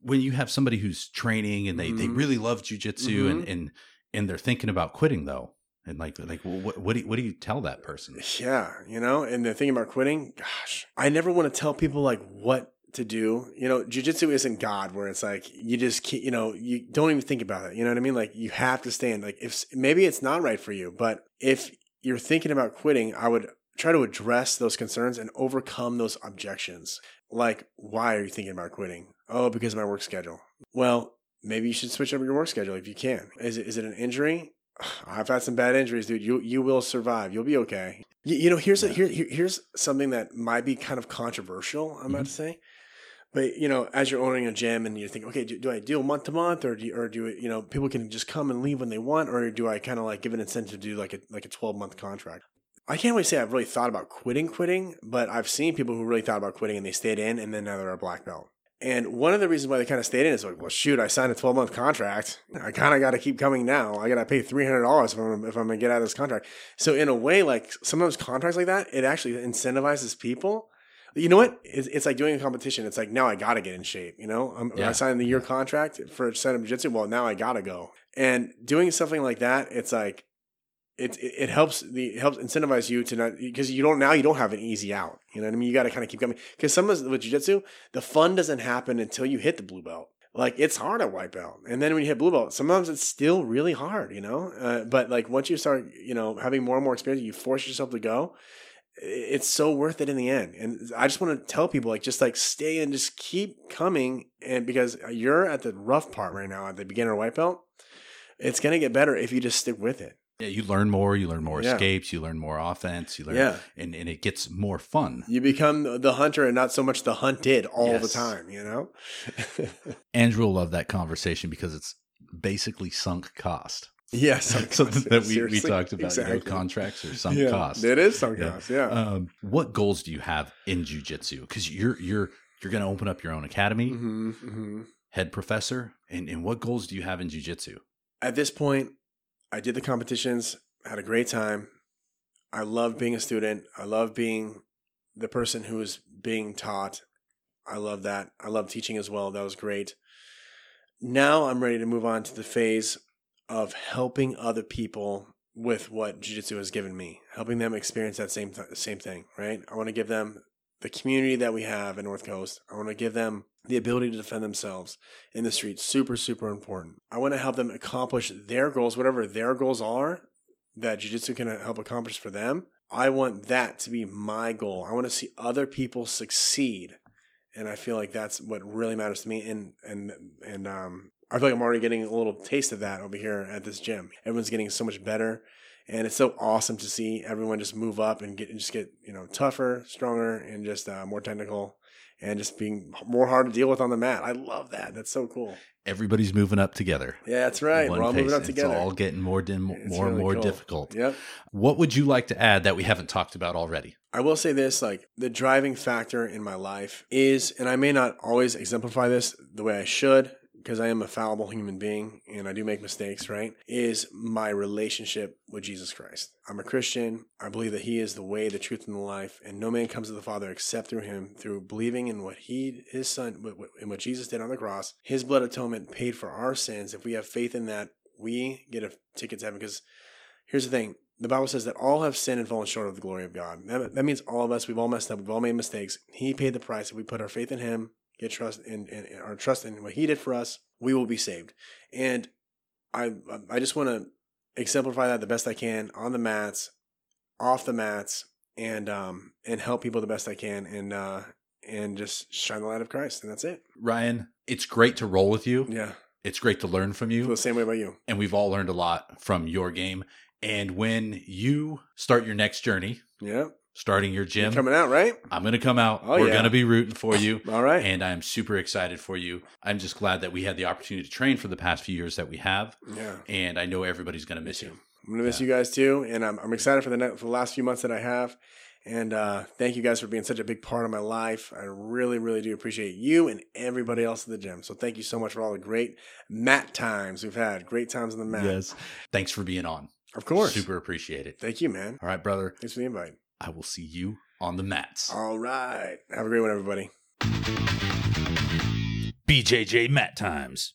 when you have somebody who's training and they, they Mhm. really love jujitsu and, Mhm. and and they're thinking about quitting though, and like like what what do you, what do you tell that person? Yeah, you know, and they're thinking about quitting, gosh, I never want to tell people like what to do. You know, jujitsu isn't God where it's like you just keep, you know, you don't even think about it. You know what I mean? Like you have to stay in. Like if maybe it's not right for you, but if you're thinking about quitting, I would try to address those concerns and overcome those objections. Like, why are you thinking about quitting? Oh, because of my work schedule. Well, maybe you should switch up your work schedule if you can. Is it, is it an injury? I've had some bad injuries, dude. You you will survive. You'll be okay. You, you know, here's a, here, here here's something that might be kind of controversial. I'm about mm-hmm. to say, but you know, as you're owning a gym and you're thinking, okay, do, do I deal month to month, or do you, or do it, you know people can just come and leave when they want, or do I kind of like give an incentive to do like a like a 12 month contract? I can't really say I've really thought about quitting, quitting, but I've seen people who really thought about quitting and they stayed in, and then now they're a black belt. And one of the reasons why they kind of stayed in is like, well, shoot, I signed a 12 month contract. I kind of got to keep coming now. I got to pay $300 if I'm, if I'm going to get out of this contract. So, in a way, like sometimes contracts like that, it actually incentivizes people. You know what? It's, it's like doing a competition. It's like, now I got to get in shape. You know, I'm, Yeah. I signed the year contract for Set Up Jiu Jitsu. Well, now I got to go. And doing something like that, it's like, it, it, helps the it helps incentivize you to not because you don't now you don't have an easy out. You know what I mean? You got to kind of keep coming because some of with jujitsu, the fun doesn't happen until you hit the blue belt. Like it's hard at white belt, and then when you hit blue belt, sometimes it's still really hard. You know, uh, but like once you start, you know, having more and more experience, you force yourself to go. It's so worth it in the end, and I just want to tell people like just like stay and just keep coming, and because you're at the rough part right now at the beginner white belt, it's gonna get better if you just stick with it. Yeah, you learn more, you learn more Yeah. escapes, you learn more offense, you learn, Yeah. and and it gets more fun. You become the hunter and not so much the hunted all the time, you know? Andrew will love that conversation because it's basically sunk cost. yes. Something that we, we talked about. You know, contracts or sunk yeah. cost. It is sunk Yeah. cost, yeah. Um, what goals do you have in jujitsu? Because you're you're you're going to open up your own academy, hmm hmm head professor, and and what goals do you have in jujitsu? At this point, I did the competitions, had a great time. I love being a student. I love being the person who is being taught. I love that. I love teaching as well. That was great. Now I'm ready to move on to the phase of helping other people with what jiu-jitsu has given me, helping them experience that same th- same thing, right? I want to give them the community that we have in North Coast. I want to give them the ability to defend themselves in the streets. Super, super important. I want to help them accomplish their goals, whatever their goals are that jiu-jitsu can help accomplish for them. I want that to be my goal. I want to see other people succeed. And I feel like that's what really matters to me. And, and, and, um, I feel like I'm already getting a little taste of that over here at this gym. Everyone's getting so much better. And it's so awesome to see everyone just move up and get, just get, you know, tougher, stronger, and just uh, more technical and just being more hard to deal with on the mat. I love that. That's so cool. Everybody's moving up together. Yeah, that's right. One We're all pace. moving up together. It's all getting more dim, more It's and more cool. difficult. Yep. What would you like to add that we haven't talked about already? I will say this like the driving factor in my life is, and I may not always exemplify this the way I should because I am a fallible human being and I do make mistakes, right? Is my relationship with Jesus Christ. I'm a Christian. I believe that He is the way, the truth, and the life, and no man comes to the Father except through Him, through believing in what He, His Son, in what Jesus did on the cross. His blood atonement paid for our sins. If we have faith in that, we get a ticket to heaven because here's the thing the bible says that all have sinned and fallen short of the glory of god that, that means all of us we've all messed up we've all made mistakes he paid the price if we put our faith in him get trust in, in, in our trust in what he did for us we will be saved and i i just want to exemplify that the best i can on the mats off the mats and um and help people the best i can and uh and just shine the light of christ and that's it Ryan, it's great to roll with you. yeah It's great to learn from I feel you. the same way about you And we've all learned a lot from your game. And when you start your next journey, yeah starting your You're gym, coming out right I'm going to come out. Oh, We're yeah. going to be rooting for you. all right And I'm super excited for you. I'm just glad that we had the opportunity to train for the past few years that we have. yeah And I know everybody's going to miss you. I'm gonna miss you guys too, and I'm, I'm excited for the ne- for the last few months that I have. And uh, thank you guys for being such a big part of my life. I really, really do appreciate you and everybody else at the gym. So thank you so much for all the great mat times we've had. Great times in the mat. Yes. Thanks for being on. of course. Super appreciate it. Thank you, man. All right, brother. Thanks for the invite. I will see you on the mats. All right. Have a great one, everybody. BJJ Mat Times.